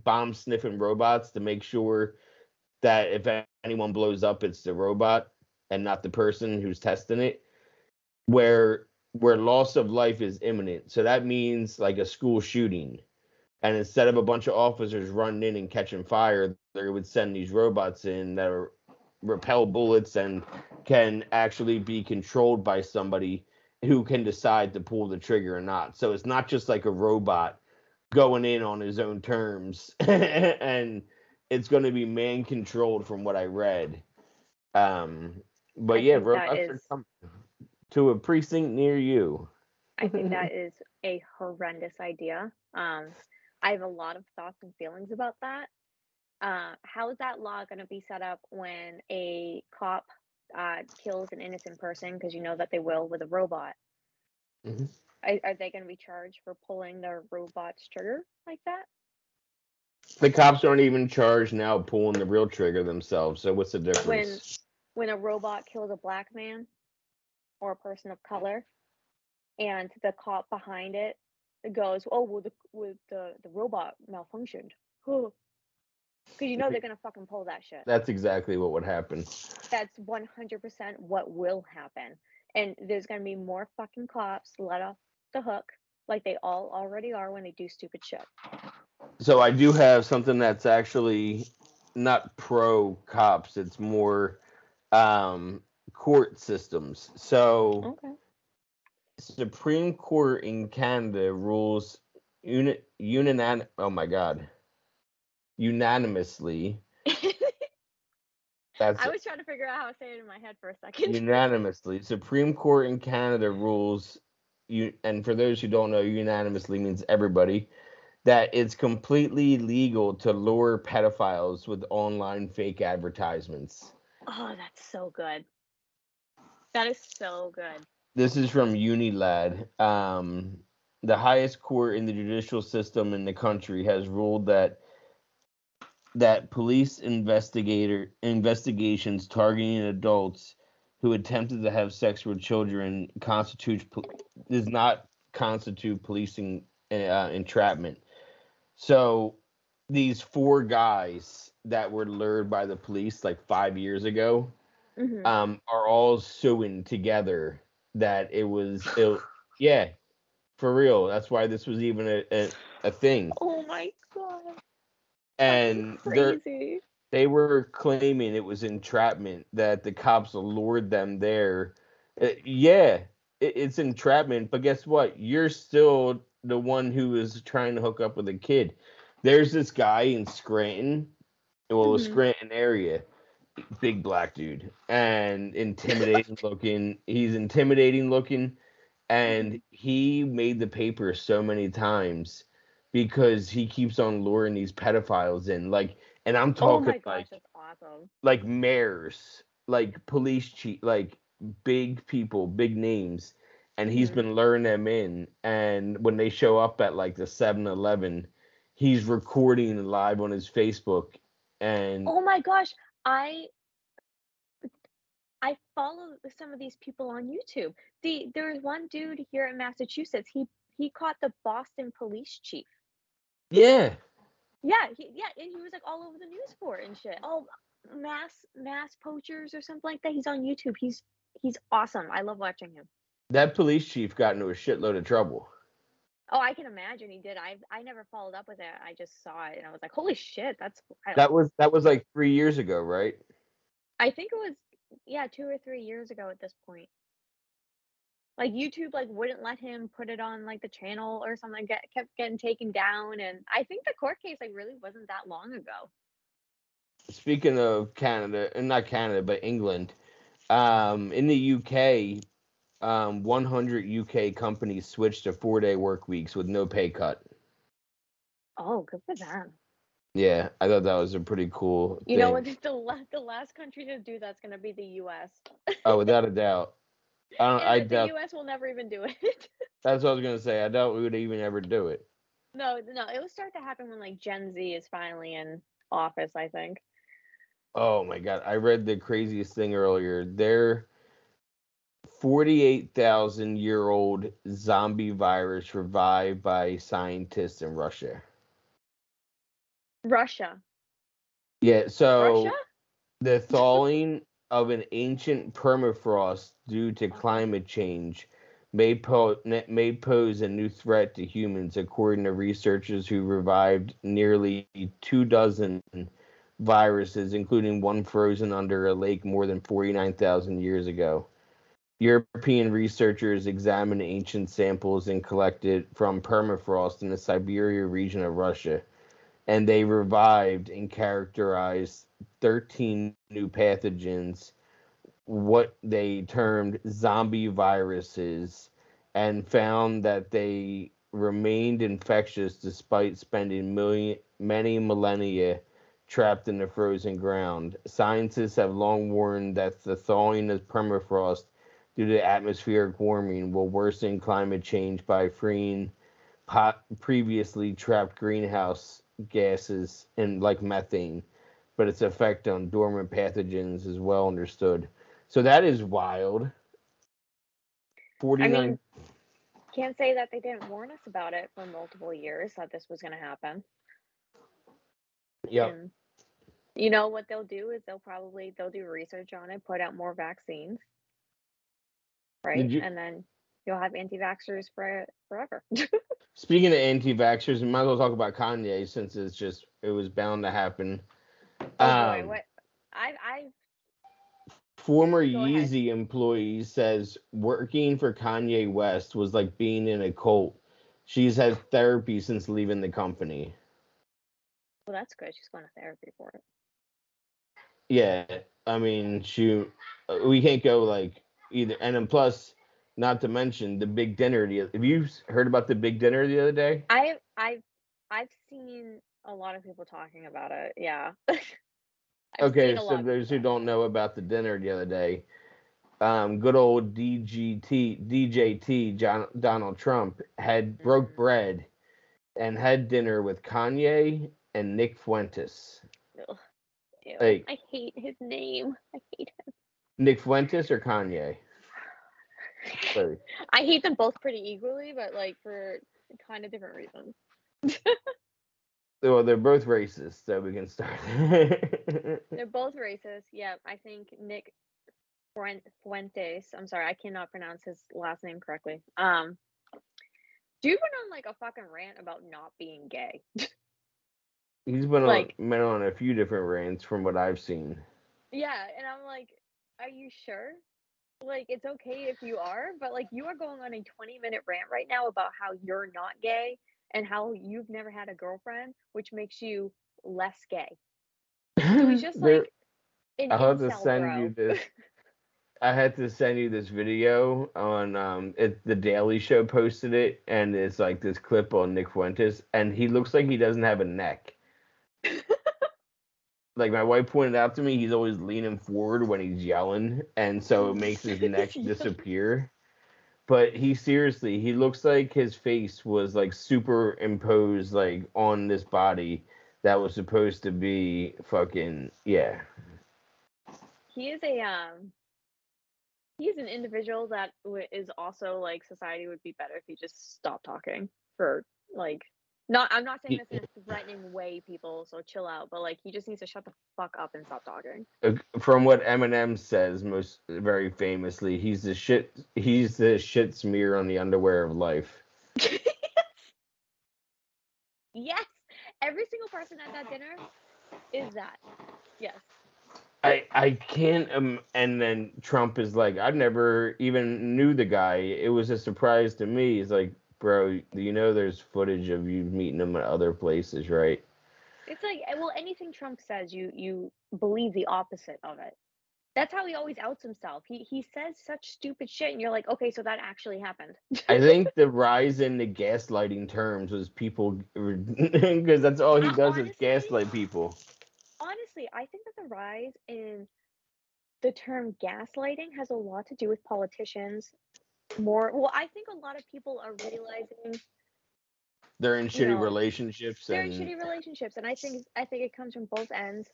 [SPEAKER 1] bomb sniffing robots to make sure that if anyone blows up it's the robot and not the person who's testing it where where loss of life is imminent. So that means like a school shooting. And instead of a bunch of officers running in and catching fire they would send these robots in that are, repel bullets and can actually be controlled by somebody who can decide to pull the trigger or not. So it's not just like a robot going in on his own terms, and it's going to be man controlled from what I read. Um, but
[SPEAKER 2] I
[SPEAKER 1] yeah, robots are
[SPEAKER 2] is-
[SPEAKER 1] coming to a precinct near you.
[SPEAKER 2] I think that is a horrendous idea. Um, I have a lot of thoughts and feelings about that. Uh, how is that law going to be set up when a cop uh, kills an innocent person? Because you know that they will with a robot.
[SPEAKER 1] Mhm.
[SPEAKER 2] Are, are they going to be charged for pulling the robot's trigger like that?
[SPEAKER 1] The cops aren't even charged now pulling the real trigger themselves. So what's the difference?
[SPEAKER 2] When when a robot kills a black man or a person of color, and the cop behind it goes, "Oh, well, the with the the robot malfunctioned," because you know they're gonna fucking pull that shit.
[SPEAKER 1] That's exactly what would happen.
[SPEAKER 2] That's one hundred percent what will happen, and there's gonna be more fucking cops let off the hook, like they all already are when they do stupid shit.
[SPEAKER 1] So I do have something that's actually not pro cops. It's more um, court systems. So
[SPEAKER 2] Okay.
[SPEAKER 1] Supreme Court in Canada rules uni- unan oh my god unanimously. That's
[SPEAKER 2] I was trying to figure out how to say it in my head for a second.
[SPEAKER 1] unanimously. Supreme Court in Canada rules you and for those who don't know, unanimously means everybody that it's completely legal to lure pedophiles with online fake advertisements.
[SPEAKER 2] Oh, that's so good. That is so good.
[SPEAKER 1] This is from Unilad. Um, the highest court in the judicial system in the country has ruled that that police investigator investigations targeting adults who attempted to have sex with children constitutes does not constitute policing uh, entrapment. So these four guys that were lured by the police like five years ago
[SPEAKER 2] Mhm.
[SPEAKER 1] um, are all suing together that it was it, yeah for real that's why this was even a, a, a thing
[SPEAKER 2] oh my god.
[SPEAKER 1] And they were claiming it was entrapment that the cops lured them there. Uh, yeah it, it's entrapment but guess what? You're still the one who is trying to hook up with a kid. There's this guy in scranton well
[SPEAKER 2] Mhm.
[SPEAKER 1] the scranton area big black dude and intimidating looking he's intimidating looking and he made the paper so many times because he keeps on luring these pedophiles in. Like, and I'm
[SPEAKER 2] Oh
[SPEAKER 1] talking
[SPEAKER 2] my gosh,
[SPEAKER 1] like
[SPEAKER 2] awesome.
[SPEAKER 1] like mayors, like police chief, like big people, big names, and he's
[SPEAKER 2] Mhm.
[SPEAKER 1] been luring them in. And when they show up at like the 7-Eleven, he's recording live on his Facebook. And
[SPEAKER 2] Oh my gosh, I I follow some of these people on YouTube. The there was one dude here in Massachusetts. He he caught the Boston police chief.
[SPEAKER 1] Yeah,
[SPEAKER 2] Yeah, he, yeah, and he was like all over the news for it and shit. Oh, mass mass poachers or something like that. He's on YouTube. He's he's awesome. I love watching him.
[SPEAKER 1] that police chief got into a shitload of trouble.
[SPEAKER 2] Oh, I can imagine he did. I I never followed up with it. I just saw it and I was like, holy shit, that's wild.
[SPEAKER 1] That was that was like three years ago, right?
[SPEAKER 2] I think it was yeah, two or three years ago at this point. Like YouTube like wouldn't let him put it on like the channel or something. Get kept getting taken down, and I think the court case like really wasn't that long ago.
[SPEAKER 1] Speaking of Canada, and not Canada, but England, um, in the UK, um, 100 UK companies switched to four day work weeks with no pay cut.
[SPEAKER 2] Oh, good for them.
[SPEAKER 1] Yeah, I thought that was a pretty cool.
[SPEAKER 2] You know
[SPEAKER 1] thing.
[SPEAKER 2] what? The the last country to do that's gonna be the U.S.
[SPEAKER 1] Oh, without a doubt. I don't. I
[SPEAKER 2] the
[SPEAKER 1] doubt.
[SPEAKER 2] U.S. will never even do it.
[SPEAKER 1] That's what I was gonna say. I doubt we would even ever do it.
[SPEAKER 2] no, no, it will start to happen when like Gen Z is finally in office. I think.
[SPEAKER 1] Oh my god, I read the craziest thing earlier. Their 48,000 year old zombie virus revived by scientists in Russia.
[SPEAKER 2] Russia.
[SPEAKER 1] Yeah, so
[SPEAKER 2] Russia.
[SPEAKER 1] the thawing of an ancient permafrost due to climate change may, po- may pose a new threat to humans, according to researchers who revived nearly two dozen viruses, including one frozen under a lake more than 49,000 years ago. European researchers examined ancient samples and collected from permafrost in the Siberia region of Russia, and they revived and characterized 13 new pathogens, what they termed zombie viruses, and found that they remained infectious despite spending million, many millennia trapped in the frozen ground. Scientists have long warned that the thawing of permafrost due to atmospheric warming will worsen climate change by freeing previously trapped greenhouse gases and like methane, but its effect on dormant pathogens is well understood. So that is wild. 49
[SPEAKER 2] mean, Can't say that they didn't warn us about it for multiple years that this was going to happen.
[SPEAKER 1] Yep.
[SPEAKER 2] And you know what they'll do is they'll probably they'll do research on it, put out more vaccines, right?
[SPEAKER 1] you-
[SPEAKER 2] And then you'll have anti-vaxxers for forever.
[SPEAKER 1] Speaking of anti-vaxxers, we might as well talk about Kanye since it's just it was bound to happen.
[SPEAKER 2] oh boy,
[SPEAKER 1] Um,
[SPEAKER 2] what I I
[SPEAKER 1] Former
[SPEAKER 2] Go ahead.
[SPEAKER 1] Yeezy employee says working for Kanye West was like being in a cult. She's had therapy since leaving the company.
[SPEAKER 2] well that's good. She's going to therapy for it.
[SPEAKER 1] Yeah, I mean, she we can't go like either. And then plus, not to mention the big dinner. The have you heard about the big dinner the other day?
[SPEAKER 2] I I've I've seen a lot of people talking about it. Yeah.
[SPEAKER 1] Okay, so those who don't know about the dinner the other day, um, good old DGT DJT John, Donald Trump had broke
[SPEAKER 2] Mhm.
[SPEAKER 1] bread and had dinner with Kanye and Nick Fuentes.
[SPEAKER 2] Ugh. Ew,
[SPEAKER 1] Like-
[SPEAKER 2] I hate his name. I hate him.
[SPEAKER 1] Nick Fuentes or Kanye? Sorry.
[SPEAKER 2] I hate them both pretty equally, but like for kind of different reasons.
[SPEAKER 1] Well, they're both racist, so we can start.
[SPEAKER 2] They're both racist. Yeah, I think Nick Fuentes. I'm sorry, I cannot pronounce his last name correctly. Um, dude went on like a fucking rant about not being gay.
[SPEAKER 1] He's been on
[SPEAKER 2] Like-
[SPEAKER 1] been on a few different rants from what I've seen.
[SPEAKER 2] yeah, and I'm like, are you sure? Like, it's okay if you are, but like, you are going on a 20 minute rant right now about how you're not gay and how you've never had a girlfriend, which makes you less gay. So he's just like,
[SPEAKER 1] I'll have to send
[SPEAKER 2] bro.
[SPEAKER 1] you this. I had to send you this video on um it the Daily Show posted it and it's like this clip on Nick Fuentes and he looks like he doesn't have a neck. Like my wife pointed out to me, he's always leaning forward when he's yelling, and so it makes his neck disappear. But he seriously, he looks like his face was like superimposed like on this body that was supposed to be fucking yeah.
[SPEAKER 2] he is a um he's an individual that w- is also like society would be better if he just stopped talking for like not i'm not saying this in a threatening way people so chill out but like he just needs to shut the fuck up and stop talking
[SPEAKER 1] Uh, From what Eminem says, most very famously, he's the shit. He's the shit smear on the underwear of life.
[SPEAKER 2] yes every single person at that dinner is that yes
[SPEAKER 1] I I can't um and then Trump is like I never even knew the guy. It was a surprise to me. He's like, bro, you know there's footage of you meeting him at other places, right?
[SPEAKER 2] it's like eh, well anything trump says you you believe the opposite of it that's how he always outs himself he he says such stupid shit and you're like okay so that actually happened
[SPEAKER 1] I think the rise in the gaslighting terms was people because that's all he does is gaslight people.
[SPEAKER 2] honestly, I think that the rise in the term gaslighting has a lot to do with politicians. More, well, I think a lot of people are realizing
[SPEAKER 1] They're in shitty
[SPEAKER 2] know,
[SPEAKER 1] relationships
[SPEAKER 2] they're in shitty relationships, and I think I think it comes from both ends,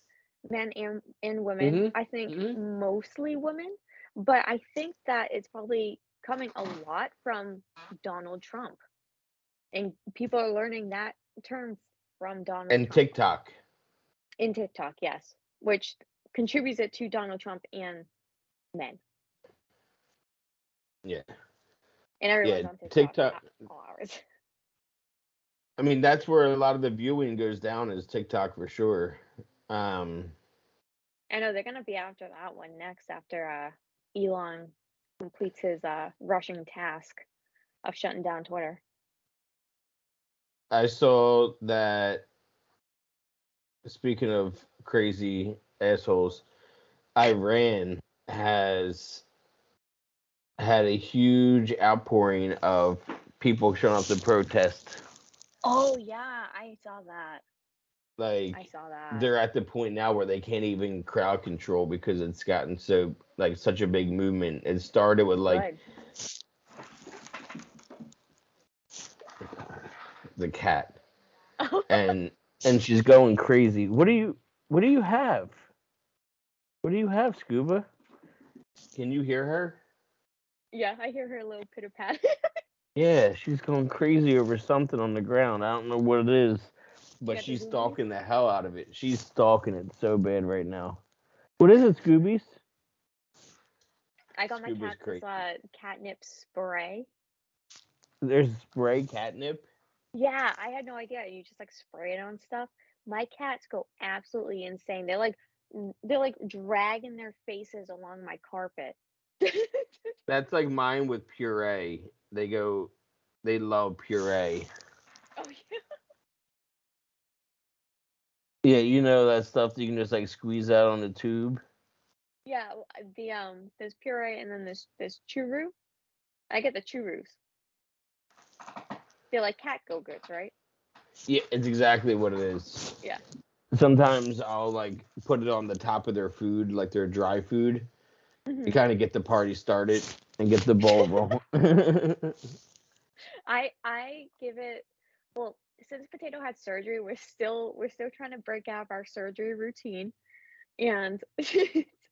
[SPEAKER 2] men and and women.
[SPEAKER 1] Mhm,
[SPEAKER 2] I think
[SPEAKER 1] mhm.
[SPEAKER 2] mostly women, but I think that it's probably coming a lot from Donald Trump, and people are learning that term from Donald
[SPEAKER 1] and
[SPEAKER 2] Trump.
[SPEAKER 1] TikTok.
[SPEAKER 2] in TikTok, yes, which contributes it to Donald Trump and men.
[SPEAKER 1] Yeah.
[SPEAKER 2] And everyone's
[SPEAKER 1] Yeah,
[SPEAKER 2] on TikTok,
[SPEAKER 1] TikTok-
[SPEAKER 2] all hours.
[SPEAKER 1] I mean, that's where a lot of the viewing goes down is TikTok for sure. Um,
[SPEAKER 2] I know they're gonna be after that one next after uh Elon completes his uh rushing task of shutting down Twitter.
[SPEAKER 1] I saw that. Speaking of crazy assholes, Iran has had a huge outpouring of people showing up to protest.
[SPEAKER 2] Oh yeah, I saw that.
[SPEAKER 1] Like
[SPEAKER 2] I saw that.
[SPEAKER 1] they're at the point now where they can't even crowd control because it's gotten so like such a big movement. It started with like the cat. And and she's going crazy. What do you what do you have? What do you have, Scuba? Can you hear her?
[SPEAKER 2] Yeah, I hear her little pitter pat.
[SPEAKER 1] Yeah, she's going crazy over something on the ground. I don't know what it is, but
[SPEAKER 2] the
[SPEAKER 1] she's stalking the hell out of it. She's stalking it so bad right now. What is it, Scoobies?
[SPEAKER 2] I got my
[SPEAKER 1] Scuba's
[SPEAKER 2] cat this uh, catnip spray.
[SPEAKER 1] There's spray catnip.
[SPEAKER 2] Yeah, I had no idea. You just like spray it on stuff. My cats go absolutely insane. They're like they're like dragging their faces along my carpet.
[SPEAKER 1] That's like mine with puree. They go, they love puree.
[SPEAKER 2] oh yeah.
[SPEAKER 1] Yeah, you know that stuff that you can just like squeeze out on the tube.
[SPEAKER 2] Yeah, uh, the um there's puree and then there's there's churu. I get the churus. They're like cat go-gurts, right?
[SPEAKER 1] Yeah, it's exactly what it is.
[SPEAKER 2] Yeah.
[SPEAKER 1] Sometimes I'll like put it on the top of their food, like their dry food,
[SPEAKER 2] Mhm.
[SPEAKER 1] to kind of get the party started and get the ball rolling.
[SPEAKER 2] I I give it well since potato had surgery we're still we're still trying to break out of our surgery routine and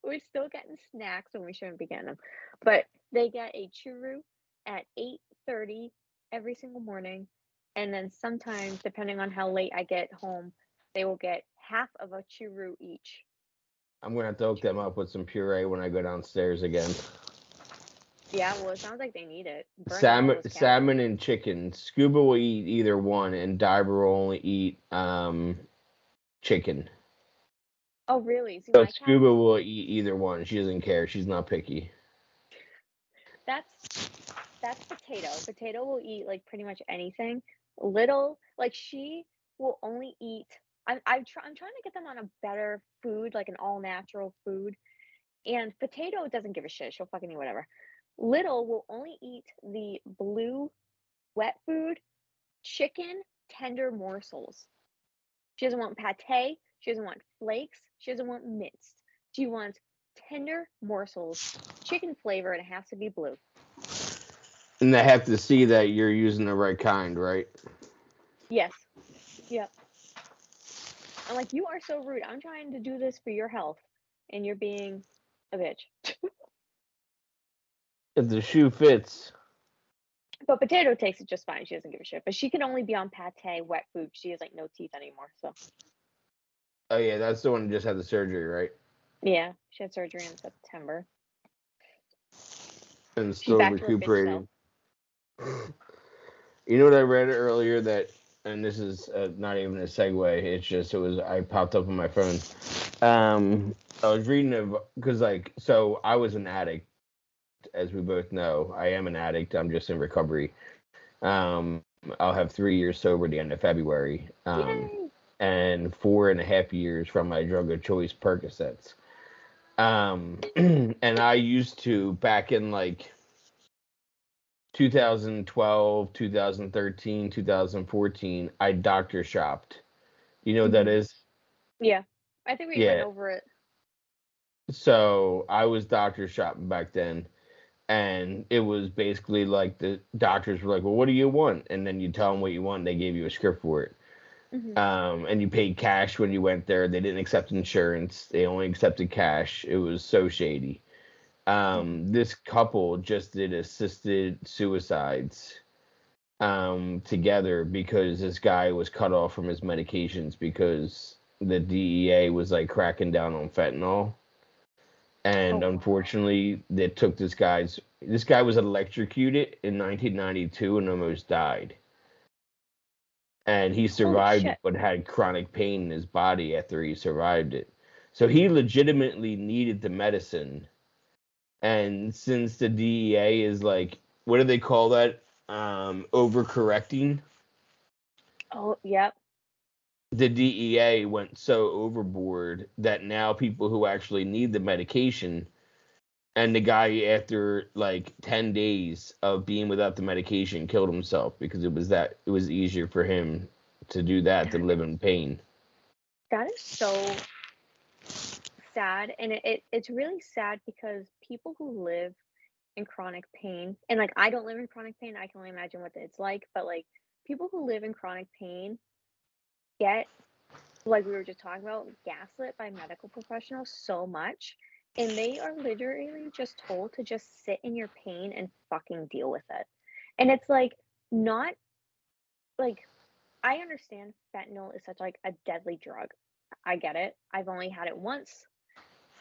[SPEAKER 2] we're still getting snacks when we shouldn't be getting them but they get a churu at 8:30 every single morning and then sometimes depending on how late I get home they will get half of a churu each
[SPEAKER 1] I'm gonna have to hook them up with some puree when I go downstairs again.
[SPEAKER 2] yeah well it sounds like they need it Burn
[SPEAKER 1] Salmon, salmon and chicken. Scuba will eat either one, and Diver will only eat um chicken.
[SPEAKER 2] oh really See,
[SPEAKER 1] So
[SPEAKER 2] my cat-
[SPEAKER 1] Scuba will eat either one. She doesn't care. She's not picky.
[SPEAKER 2] that's that's potato. Potato will eat like pretty much anything. Little like she will only eat. I'm I'm, try, I'm trying to get them on a better food, like an all natural food, And Potato doesn't give a shit. She'll fucking eat whatever. Little will only eat the blue wet food, chicken, tender morsels. She doesn't want pate. She doesn't want flakes. She doesn't want minced. She wants tender morsels, chicken flavor, and it has to be blue.
[SPEAKER 1] And they have to see that you're using the right kind, right?
[SPEAKER 2] Yes. Yep. I'm like, you are so rude. I'm trying to do this for your health, and you're being a bitch.
[SPEAKER 1] If the shoe fits.
[SPEAKER 2] but Potato takes it just fine. She doesn't give a shit. But she can only be on pate, wet food. She has like no teeth anymore. So
[SPEAKER 1] Oh yeah, that's the one who just had the surgery, right?
[SPEAKER 2] yeah, she had surgery in September.
[SPEAKER 1] And still
[SPEAKER 2] back to her bitch
[SPEAKER 1] recuperating. You know what I read earlier that, and this is uh, not even a segue. It's just it was I popped up on my phone. Um, I was reading of because like so I was an addict, as we both know. I am an addict. I'm just in recovery. Um, I'll have three years sober the end of February. Um, and four and a half years from my drug of choice Percocets. Um, and I used to back in like 2012, 2013, 2014, I doctor shopped. You know what that is?
[SPEAKER 2] Yeah, I think we
[SPEAKER 1] Yeah.
[SPEAKER 2] went over it.
[SPEAKER 1] So I was doctor shopping back then. And it was basically like the doctors were like, well, what do you want? And then you tell them what you want. And they gave you a script for it.
[SPEAKER 2] Mhm.
[SPEAKER 1] um, and you paid cash when you went there. They didn't accept insurance. They only accepted cash. It was so shady. Um, this couple just did assisted suicides um, together because this guy was cut off from his medications because the DEA was like cracking down on fentanyl. And
[SPEAKER 2] Oh,
[SPEAKER 1] unfortunately, they took this guy's. This guy was electrocuted in 1992 and almost died and he survived it
[SPEAKER 2] shit.
[SPEAKER 1] but had chronic pain in his body after he survived it. So he legitimately needed the medicine. And since the DEA is like what do they call that? Um overcorrecting.
[SPEAKER 2] Oh, yep.
[SPEAKER 1] The DEA went so overboard that now people who actually need the medication and the guy after like 10 days of being without the medication killed himself because it was that it was easier for him to do that than live in pain.
[SPEAKER 2] That is so sad, and it, it it's really sad because people who live in chronic pain, and like I don't live in chronic pain, I can only imagine what it's like, but like people who live in chronic pain get like we were just talking about gaslit by medical professionals so much and they are literally just told to just sit in your pain and fucking deal with it. And it's like not like i understand fentanyl is such like a deadly drug. I get it. I've only had it once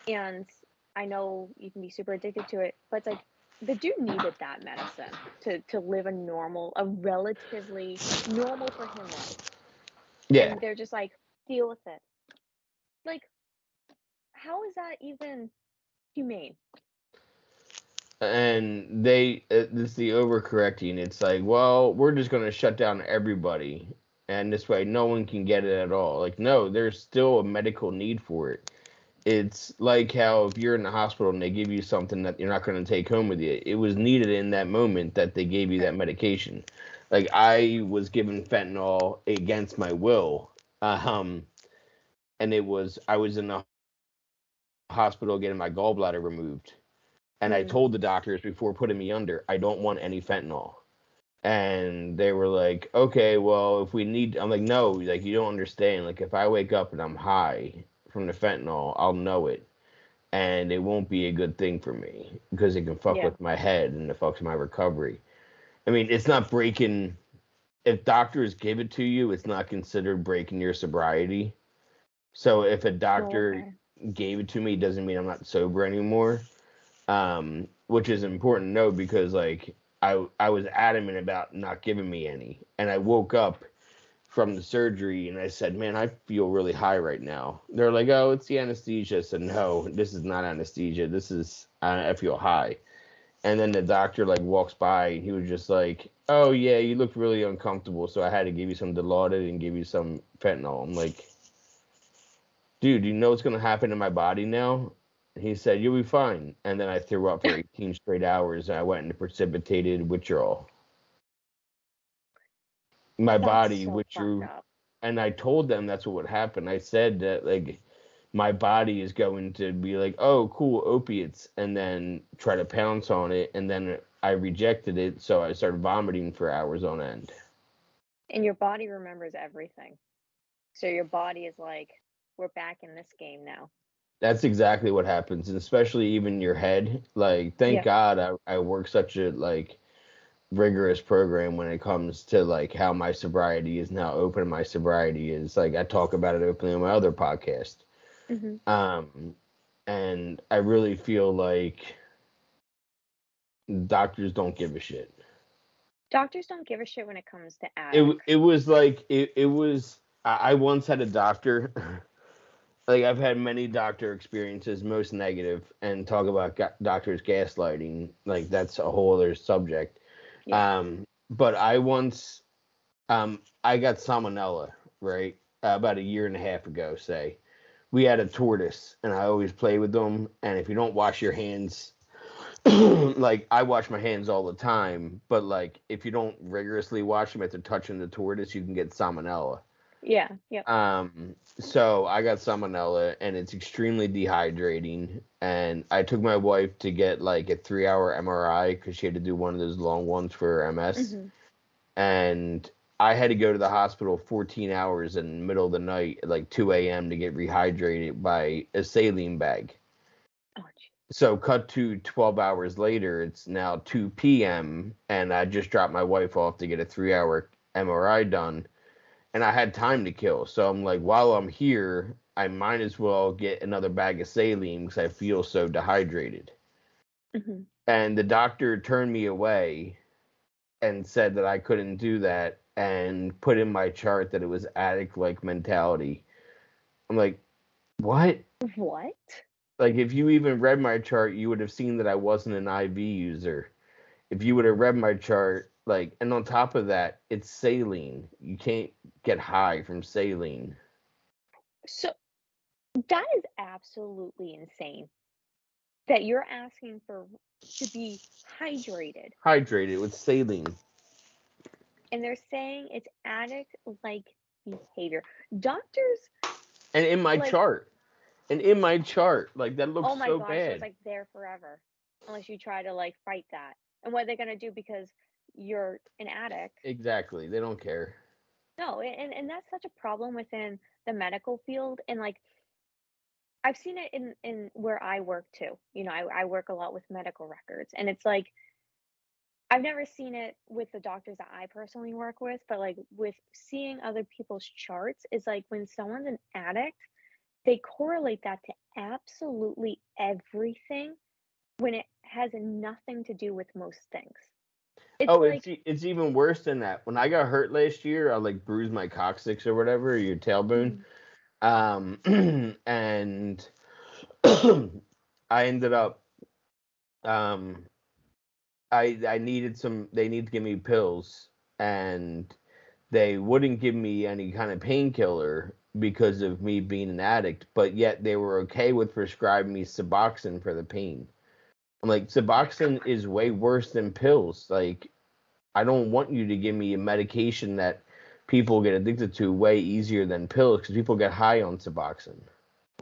[SPEAKER 2] and i know you can be super addicted to it but it's like the dude needed that medicine to to live a normal a relatively normal for him life.
[SPEAKER 1] Yeah.
[SPEAKER 2] and they're just like deal with it. Like how is that even humane?
[SPEAKER 1] And they uh, this the overcorrecting. It's like well we're just going to shut down everybody and this way no one can get it at all. Like no there's still a medical need for it it's like how if you're in the hospital and they give you something that you're not going to take home with you it was needed in that moment that they gave you that medication like i was given fentanyl against my will um and it was i was in the hospital getting my gallbladder removed and I
[SPEAKER 2] Mhm.
[SPEAKER 1] told the doctors before putting me under, I don't want any fentanyl. And they were like, okay, well, if we need, I'm like, no, like, you don't understand. Like, if I wake up and I'm high from the fentanyl, I'll know it. And it won't be a good thing for me because it can fuck
[SPEAKER 2] Yeah.
[SPEAKER 1] with my head and it fucks my recovery. I mean, it's not breaking, if doctors give it to you, it's not considered breaking your sobriety. So if a
[SPEAKER 2] Oh,
[SPEAKER 1] doctor
[SPEAKER 2] okay.
[SPEAKER 1] gave it to me doesn't mean I'm not sober anymore. Um, which is important to know because like I I was adamant about not giving me any, and I woke up from the surgery and I said, "Man, I feel really high right now." They're like, "Oh, it's the anesthesia." I said, "No, this is not anesthesia. This is I, I feel high." And then the doctor like walks by and he was just like, "Oh yeah, you look really uncomfortable, so I had to give you some Dilaudid and give you some fentanyl." I'm like, "Dude, you know what's gonna happen to my body now?" He said, You'll be fine. And then I threw up for 18 straight hours and I went into precipitated withdrawal. My
[SPEAKER 2] That's
[SPEAKER 1] body
[SPEAKER 2] so fucked up.
[SPEAKER 1] And I told them that's what would happen. I said that, like, my body is going to be like, oh, cool, opiates, and then try to pounce on it. And then I rejected it. So I started vomiting for hours on end.
[SPEAKER 2] And your body remembers everything. So your body is like, we're back in this game now.
[SPEAKER 1] That's exactly what happens, and especially even your head. Like, thank
[SPEAKER 2] Yeah.
[SPEAKER 1] God I, I work such a like rigorous program when it comes to like how my sobriety is now open. My sobriety is like I talk about it openly on my other podcast.
[SPEAKER 2] hmm
[SPEAKER 1] Um, and I really feel like doctors don't give a shit.
[SPEAKER 2] Doctors don't give a shit when it comes to
[SPEAKER 1] It
[SPEAKER 2] addicts.
[SPEAKER 1] it was like it it was. I, I once had a doctor. like I've had many doctor experiences, most negative, and talk about ga- doctors gaslighting. Like that's a whole other subject.
[SPEAKER 2] Yeah.
[SPEAKER 1] Um, but I once, um, I got salmonella right uh, about a year and a half ago. Say, we had a tortoise, and I always play with them. And if you don't wash your hands, like I wash my hands all the time, but like if you don't rigorously wash them after touching the tortoise, you can get salmonella.
[SPEAKER 2] Yeah. Yep.
[SPEAKER 1] Um, so I got salmonella and it's extremely dehydrating. And I took my wife to get like a three hour MRI because she had to do one of those long ones for her MS.
[SPEAKER 2] Mhm.
[SPEAKER 1] And I had to go to the hospital 14 hours in the middle of the night like 2 a.m. to get rehydrated by a saline bag.
[SPEAKER 2] Oh.
[SPEAKER 1] So cut to 12 hours later, it's now 2 p.m. and I just dropped my wife off to get a three hour MRI done. And I had time to kill. So I'm like, while I'm here, I might as well get another bag of saline because I feel so dehydrated.
[SPEAKER 2] Mhm.
[SPEAKER 1] And the doctor turned me away and said that I couldn't do that and put in my chart that it was addict like mentality. I'm like, what?
[SPEAKER 2] What?
[SPEAKER 1] Like, if you even read my chart, you would have seen that I wasn't an IV user. If you would have read my chart, like, and on top of that, it's saline. You can't get high from saline.
[SPEAKER 2] So that is absolutely insane. That you're asking for to be hydrated,
[SPEAKER 1] Hydrated with saline.
[SPEAKER 2] and they're saying it's addict-like behavior. Doctors,
[SPEAKER 1] And in my
[SPEAKER 2] Like-
[SPEAKER 1] chart. And in my chart. Like, that looks so bad.
[SPEAKER 2] oh my
[SPEAKER 1] so
[SPEAKER 2] gosh,
[SPEAKER 1] bad.
[SPEAKER 2] it's like there forever, unless you try to like fight that. And what are they gonna do because you're an addict?
[SPEAKER 1] exactly. They don't care.
[SPEAKER 2] No, and and that's such a problem within the medical field, and like I've seen it in in where I work too. You know, I I work a lot with medical records, and it's like I've never seen it with the doctors that I personally work with, but like with seeing other people's charts is like when someone's an addict, they correlate that to absolutely everything when it has nothing to do with most things. It's
[SPEAKER 1] oh,
[SPEAKER 2] like
[SPEAKER 1] it's it's even worse than that. When I got hurt last year, I like bruised my coccyx or whatever, or your tailbone.
[SPEAKER 2] mm,
[SPEAKER 1] Um, and I ended up, um, I I needed some. They need to give me pills, and they wouldn't give me any kind of painkiller because of me being an addict. But yet they were okay with prescribing me Suboxone for the pain. Like, Suboxone is way worse than pills. Like, I don't want you to give me a medication that people get addicted to way easier than pills because people get high on Suboxone.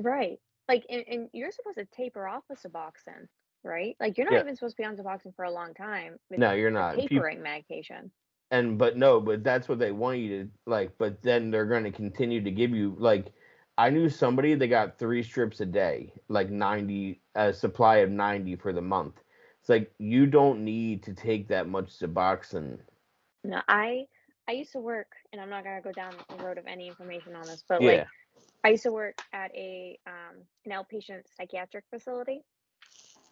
[SPEAKER 2] Right. Like, and, and you're supposed to taper off of Suboxone, right? Like, you're not
[SPEAKER 1] Yeah.
[SPEAKER 2] even supposed to be on Suboxone for a long time.
[SPEAKER 1] No, you're not.
[SPEAKER 2] Tapering medication.
[SPEAKER 1] and but no, but that's what they want you to like. But then they're going to continue to give you like. I knew somebody that got three strips a day, like ninety, a supply of ninety for the month. It's like you don't need to take that much Suboxone.
[SPEAKER 2] No, I I used to work, and I'm not gonna go down the road of any information on this, but
[SPEAKER 1] Yeah.
[SPEAKER 2] like I used to work at a um, an outpatient psychiatric facility,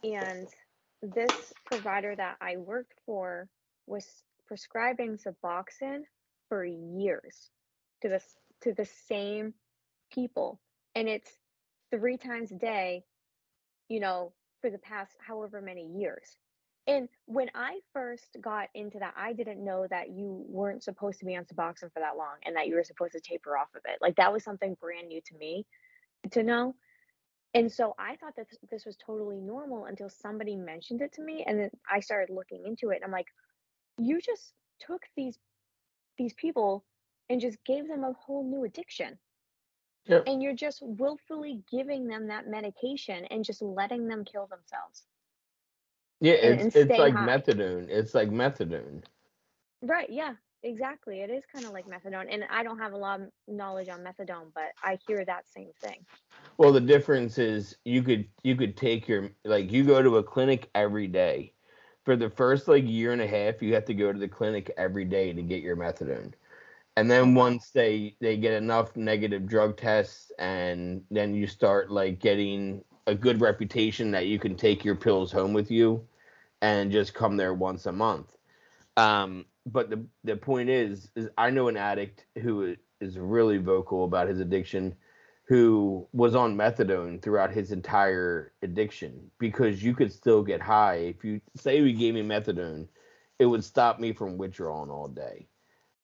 [SPEAKER 2] and this provider that I worked for was prescribing Suboxone for years to the to the same people, and it's three times a day, you know, for the past however many years. And when I first got into that, I didn't know that you weren't supposed to be on Suboxone for that long and that you were supposed to taper off of it. Like that was something brand new to me to know. And so I thought that this, was totally normal until somebody mentioned it to me and then I started looking into it and I'm like you just took these these people and just gave them a whole new addiction.
[SPEAKER 1] Yep.
[SPEAKER 2] And you're just willfully giving them that medication and just letting them kill themselves.
[SPEAKER 1] Yeah, it's it's like
[SPEAKER 2] high.
[SPEAKER 1] methadone. It's like methadone.
[SPEAKER 2] Right, yeah, exactly. It is kind of like methadone. And I don't have a lot of knowledge on methadone, but I hear that same thing.
[SPEAKER 1] Well, the difference is you could you could take your like you go to a clinic every day. For the first like year and a half, you have to go to the clinic every day to get your methadone. And then once they they get enough negative drug tests and then you start like getting a good reputation that you can take your pills home with you and just come there once a month. Um but the the point is is I know an addict who is really vocal about his addiction who was on methadone throughout his entire addiction because you could still get high if you say you gave me methadone it would stop me from withdrawing all day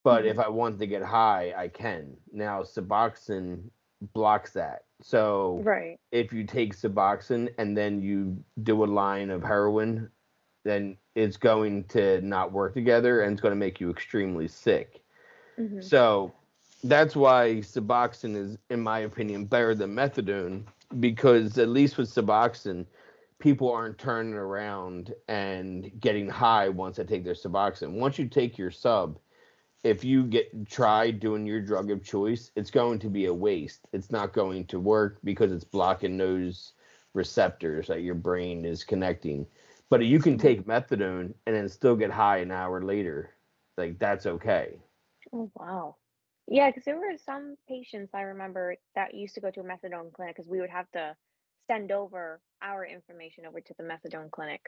[SPEAKER 1] but
[SPEAKER 2] Mhm.
[SPEAKER 1] if i want to get high i can now suboxone blocks that so
[SPEAKER 2] Right.
[SPEAKER 1] if you take suboxone and then you do a line of heroin then it's going to not work together and it's going to make you extremely sick
[SPEAKER 2] hmm
[SPEAKER 1] so that's why Suboxone is, in my opinion, better than methadone because at least with Suboxone, people aren't turning around and getting high once they take their Suboxone. Once you take your sub, if you get try doing your drug of choice, it's going to be a waste. It's not going to work because it's blocking those receptors that your brain is connecting. But you can take methadone and then still get high an hour later. Like that's okay.
[SPEAKER 2] Oh, wow. Yeah, because there were some patients I remember that used to go to a methadone clinic because we would have to send over our information over to the methadone clinic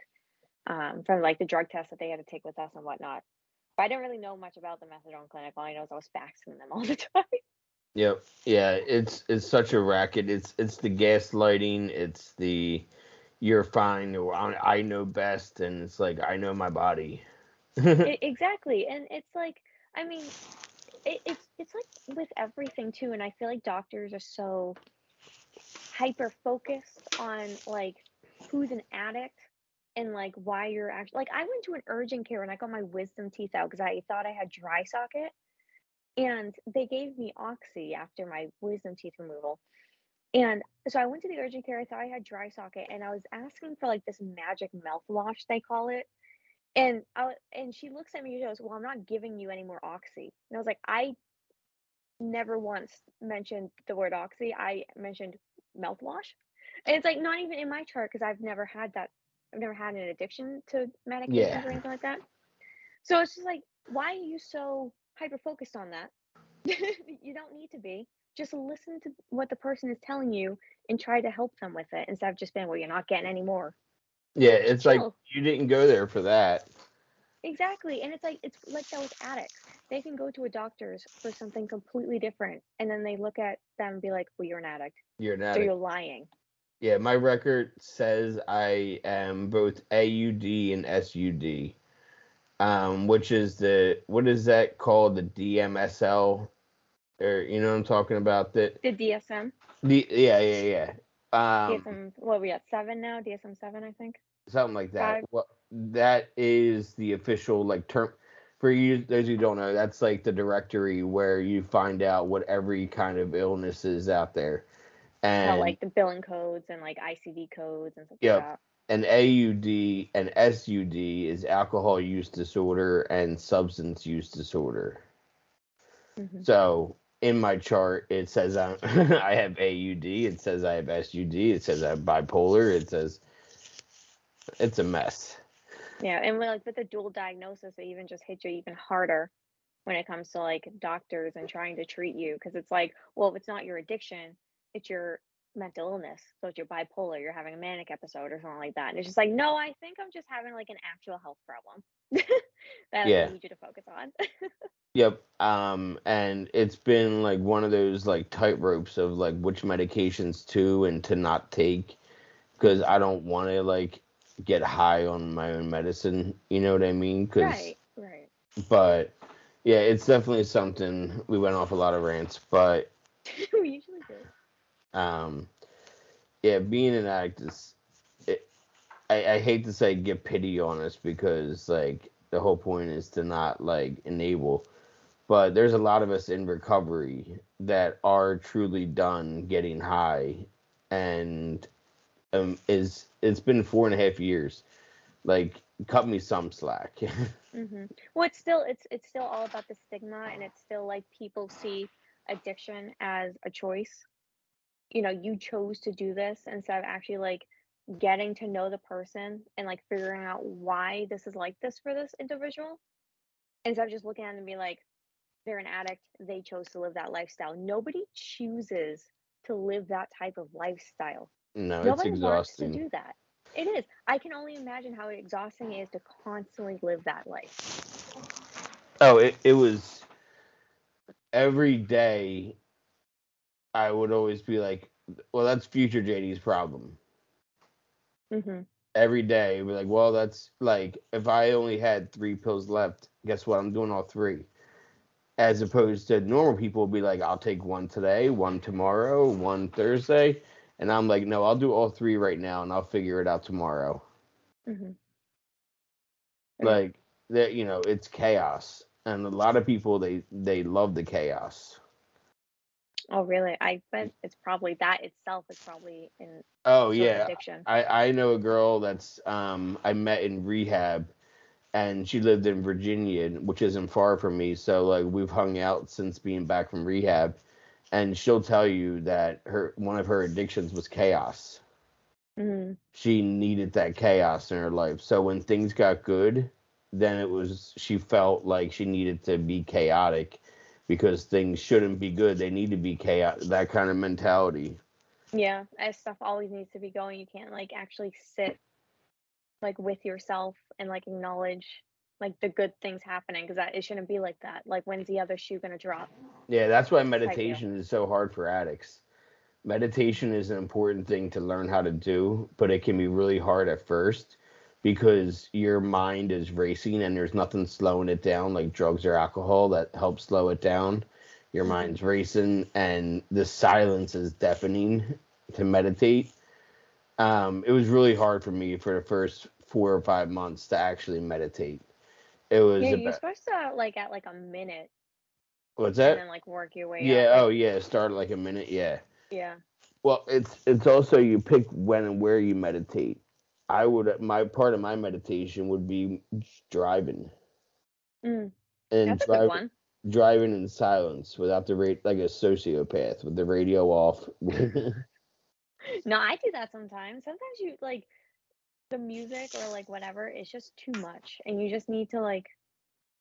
[SPEAKER 2] um, from like the drug tests that they had to take with us and whatnot. But I didn't really know much about the methadone clinic. All I know is I was faxing them all the time.
[SPEAKER 1] Yep. Yeah, it's it's such a racket. It's it's the gaslighting. It's the you're fine or I know best, and it's like I know my body.
[SPEAKER 2] E- exactly, and it's like, I mean, it, it's it's like with everything too. And I feel like doctors are so hyper focused on like who's an addict and like why you're actually like I went to an urgent care and I got my wisdom teeth out because I thought I had dry socket and they gave me oxy after my wisdom teeth removal. And so I went to the urgent care. I thought I had dry socket and I was asking for like this magic mouthwash they call it. And I and she looks at me and goes, "Well, I'm not giving you any more oxy." And I was like, "I never once mentioned the word oxy. I mentioned mouthwash." And it's like not even in my chart because I've never had that. I've never had an addiction to medications
[SPEAKER 1] Yeah.
[SPEAKER 2] or anything like that. So it's just like, why are you so hyper focused on that? you don't need to be. Just listen to what the person is telling you and try to help them with it instead of just being, well, you're not getting any more.
[SPEAKER 1] yeah, it's like you didn't go there for that.
[SPEAKER 2] Exactly. And it's like it's like that with addicts. They can go to a doctor's for something completely different and then they look at them and be like, Well, you're an addict.
[SPEAKER 1] You're an addict.
[SPEAKER 2] So you're lying.
[SPEAKER 1] Yeah, my record says I am both AUD and SUD. Um, which is the what is that called? The DMSL, or you know what I'm talking about? That
[SPEAKER 2] The DSM.
[SPEAKER 1] the yeah yeah yeah. Um,
[SPEAKER 2] DSM what are we at? Seven now? DSM seven, I think.
[SPEAKER 1] something like that.
[SPEAKER 2] Five.
[SPEAKER 1] Well, that is the official like term for you. Those who don't know, that's like the directory where you find out what every kind of illness is out there. And
[SPEAKER 2] So like the billing codes and like ICD codes and stuff
[SPEAKER 1] Yep.
[SPEAKER 2] like that.
[SPEAKER 1] an AUD and SUD is alcohol use disorder and substance use disorder.
[SPEAKER 2] Mhm.
[SPEAKER 1] So in my chart, it says I'm, I have AUD. It says I have SUD. It says I have bipolar. It says it's a mess.
[SPEAKER 2] Yeah, and like with the dual diagnosis, it even just hits you even harder when it comes to like doctors and trying to treat you because it's like, well, if it's not your addiction, it's your mental illness. So it's your bipolar, you're having a manic episode or something like that. And it's just like, no, I think I'm just having like an actual health problem that
[SPEAKER 1] Yeah.
[SPEAKER 2] I need you to focus on.
[SPEAKER 1] Yep. Um, and it's been like one of those like tight ropes of like which medications to and to not take because I don't want to like get high on my own medicine. You know what I mean? 'Cause-
[SPEAKER 2] right, right.
[SPEAKER 1] but yeah, it's definitely something. We went off a lot of rants, but
[SPEAKER 2] we usually do.
[SPEAKER 1] Um, yeah, being an addict is. It, I, I hate to say get pity on us because like the whole point is to not like enable, but there's a lot of us in recovery that are truly done getting high, and um is it's been four and a half years. Like cut me some slack.
[SPEAKER 2] mm-hmm. Well, it's still it's it's still all about the stigma, and it's still like people see addiction as a choice. You know, you chose to do this instead of actually like getting to know the person and like figuring out why this is like this for this individual. Instead of just looking at them and be like, they're an addict, they chose to live that lifestyle. Nobody chooses to live that type of lifestyle.
[SPEAKER 1] no, it's
[SPEAKER 2] Nobody wants to do that. It is. I can only imagine how exhausting it is to constantly live that life.
[SPEAKER 1] Oh, it, it was every day I would always be like, well, that's future JD's problem.
[SPEAKER 2] hmm
[SPEAKER 1] Every day, be like, well, that's like, if I only had three pills left, guess what? I'm doing all three. As opposed to normal people would be like, I'll take one today, one tomorrow, one Thursday. And I'm like, no, I'll do all three right now and I'll figure it out tomorrow.
[SPEAKER 2] hmm
[SPEAKER 1] Like that, you know, it's chaos. And a lot of people they they love the chaos.
[SPEAKER 2] Oh, really? I bet it's probably that itself is probably in
[SPEAKER 1] Oh yeah,
[SPEAKER 2] addiction.
[SPEAKER 1] I I know a girl that's um I met in rehab, and she lived in Virginia, which isn't far from me. So like we've hung out since being back from rehab, and she'll tell you that her one of her addictions was chaos.
[SPEAKER 2] hmm
[SPEAKER 1] She needed that chaos in her life. So when things got good, then it was she felt like she needed to be chaotic because things shouldn't be good. They need to be chaos. That kind of mentality.
[SPEAKER 2] Yeah, as stuff always needs to be going. You can't like actually sit like with yourself and like acknowledge like the good things happening because that it shouldn't be like that. Like when's the other shoe gonna drop?
[SPEAKER 1] Yeah, that's why meditation is so hard for addicts. Meditation is an important thing to learn how to do, but it can be really hard at first because your mind is racing and there's nothing slowing it down like drugs or alcohol that helps slow it down. Your
[SPEAKER 2] Mhm.
[SPEAKER 1] mind's racing and the silence is deafening to meditate. Um, it was really hard for me for the first four or five months to actually meditate. It was
[SPEAKER 2] Yeah, you're supposed to like at like a minute
[SPEAKER 1] what's
[SPEAKER 2] and
[SPEAKER 1] that?
[SPEAKER 2] then like work your way
[SPEAKER 1] Yeah,
[SPEAKER 2] up.
[SPEAKER 1] oh yeah, start like a minute, yeah.
[SPEAKER 2] yeah.
[SPEAKER 1] Well, it's it's also you pick when and where you meditate. I would my part of my meditation would be driving
[SPEAKER 2] Mm,
[SPEAKER 1] and
[SPEAKER 2] that's a good
[SPEAKER 1] driving
[SPEAKER 2] one.
[SPEAKER 1] driving in silence without the rate like a sociopath with the radio off.
[SPEAKER 2] No, I do that sometimes. Sometimes you like the music or like whatever, it's just too much. And you just need to like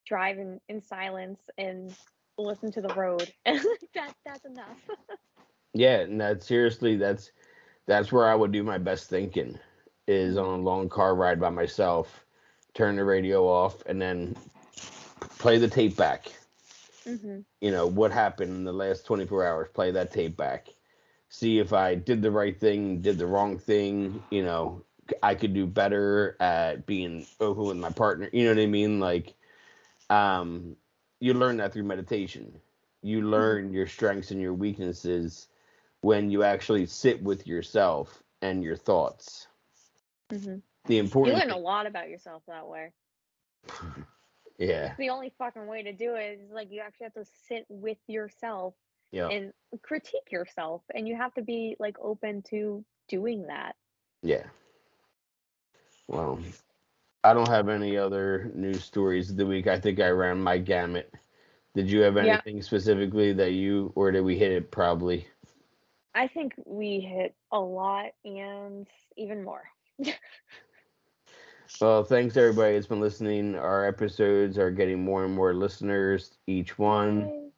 [SPEAKER 2] drive in, in silence and listen to the road. And that that's enough.
[SPEAKER 1] yeah, and that seriously that's that's where I would do my best thinking is on a long car ride by myself, turn the radio off and then play the tape back.
[SPEAKER 2] hmm
[SPEAKER 1] you know what happened in the last 24 hours? Play that tape back. See if i did the right thing did the wrong thing you know i could do better at being open with my partner. You know what i mean? Like um you learn that through meditation. You learn your strengths and your weaknesses when you actually sit with yourself and your thoughts
[SPEAKER 2] hmm
[SPEAKER 1] the
[SPEAKER 2] You
[SPEAKER 1] important
[SPEAKER 2] learn a lot about yourself that way.
[SPEAKER 1] yeah
[SPEAKER 2] It's the only fucking way to do it is like you actually have to sit with yourself
[SPEAKER 1] yeah
[SPEAKER 2] and critique yourself and you have to be like open to doing that.
[SPEAKER 1] Yeah. Well, I don't have any other news stories of the week. I think I ran my gamut. Did you have
[SPEAKER 2] Yeah.
[SPEAKER 1] anything specifically that you, or did we hit it probably?
[SPEAKER 2] I think we hit a lot and even more.
[SPEAKER 1] Well, thanks everybody that's been listening. Our episodes are getting more and more listeners each one.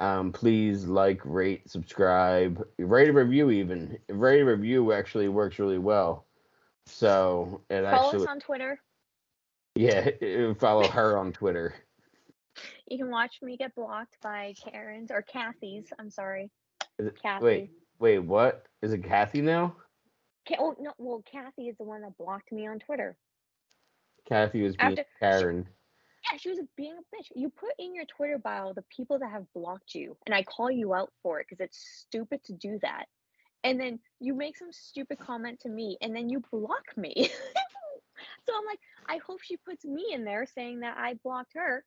[SPEAKER 1] Um, please like, rate, subscribe, rate a review. Even rate a review actually works really well. So it
[SPEAKER 2] Follow
[SPEAKER 1] actually,
[SPEAKER 2] us on Twitter.
[SPEAKER 1] yeah, follow her on Twitter.
[SPEAKER 2] You can watch me get blocked by Karen's or Kathy's. I'm sorry.
[SPEAKER 1] It-
[SPEAKER 2] Kathy.
[SPEAKER 1] Wait, wait, what? Is it Kathy now?
[SPEAKER 2] oh no, well Kathy is the one that blocked me on Twitter.
[SPEAKER 1] Kathy was being
[SPEAKER 2] After,
[SPEAKER 1] Karen.
[SPEAKER 2] She, yeah, she was being a bitch. You put in your Twitter bio the people that have blocked you, and I call you out for it because it's stupid to do that. And then you make some stupid comment to me, and then you block me. so I'm like, I hope she puts me in there saying that I blocked her.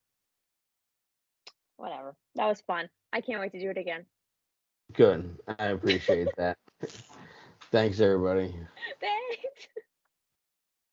[SPEAKER 2] Whatever. That was fun. I can't wait to do it again.
[SPEAKER 1] Good. I appreciate that. Thanks, everybody.
[SPEAKER 2] Thanks.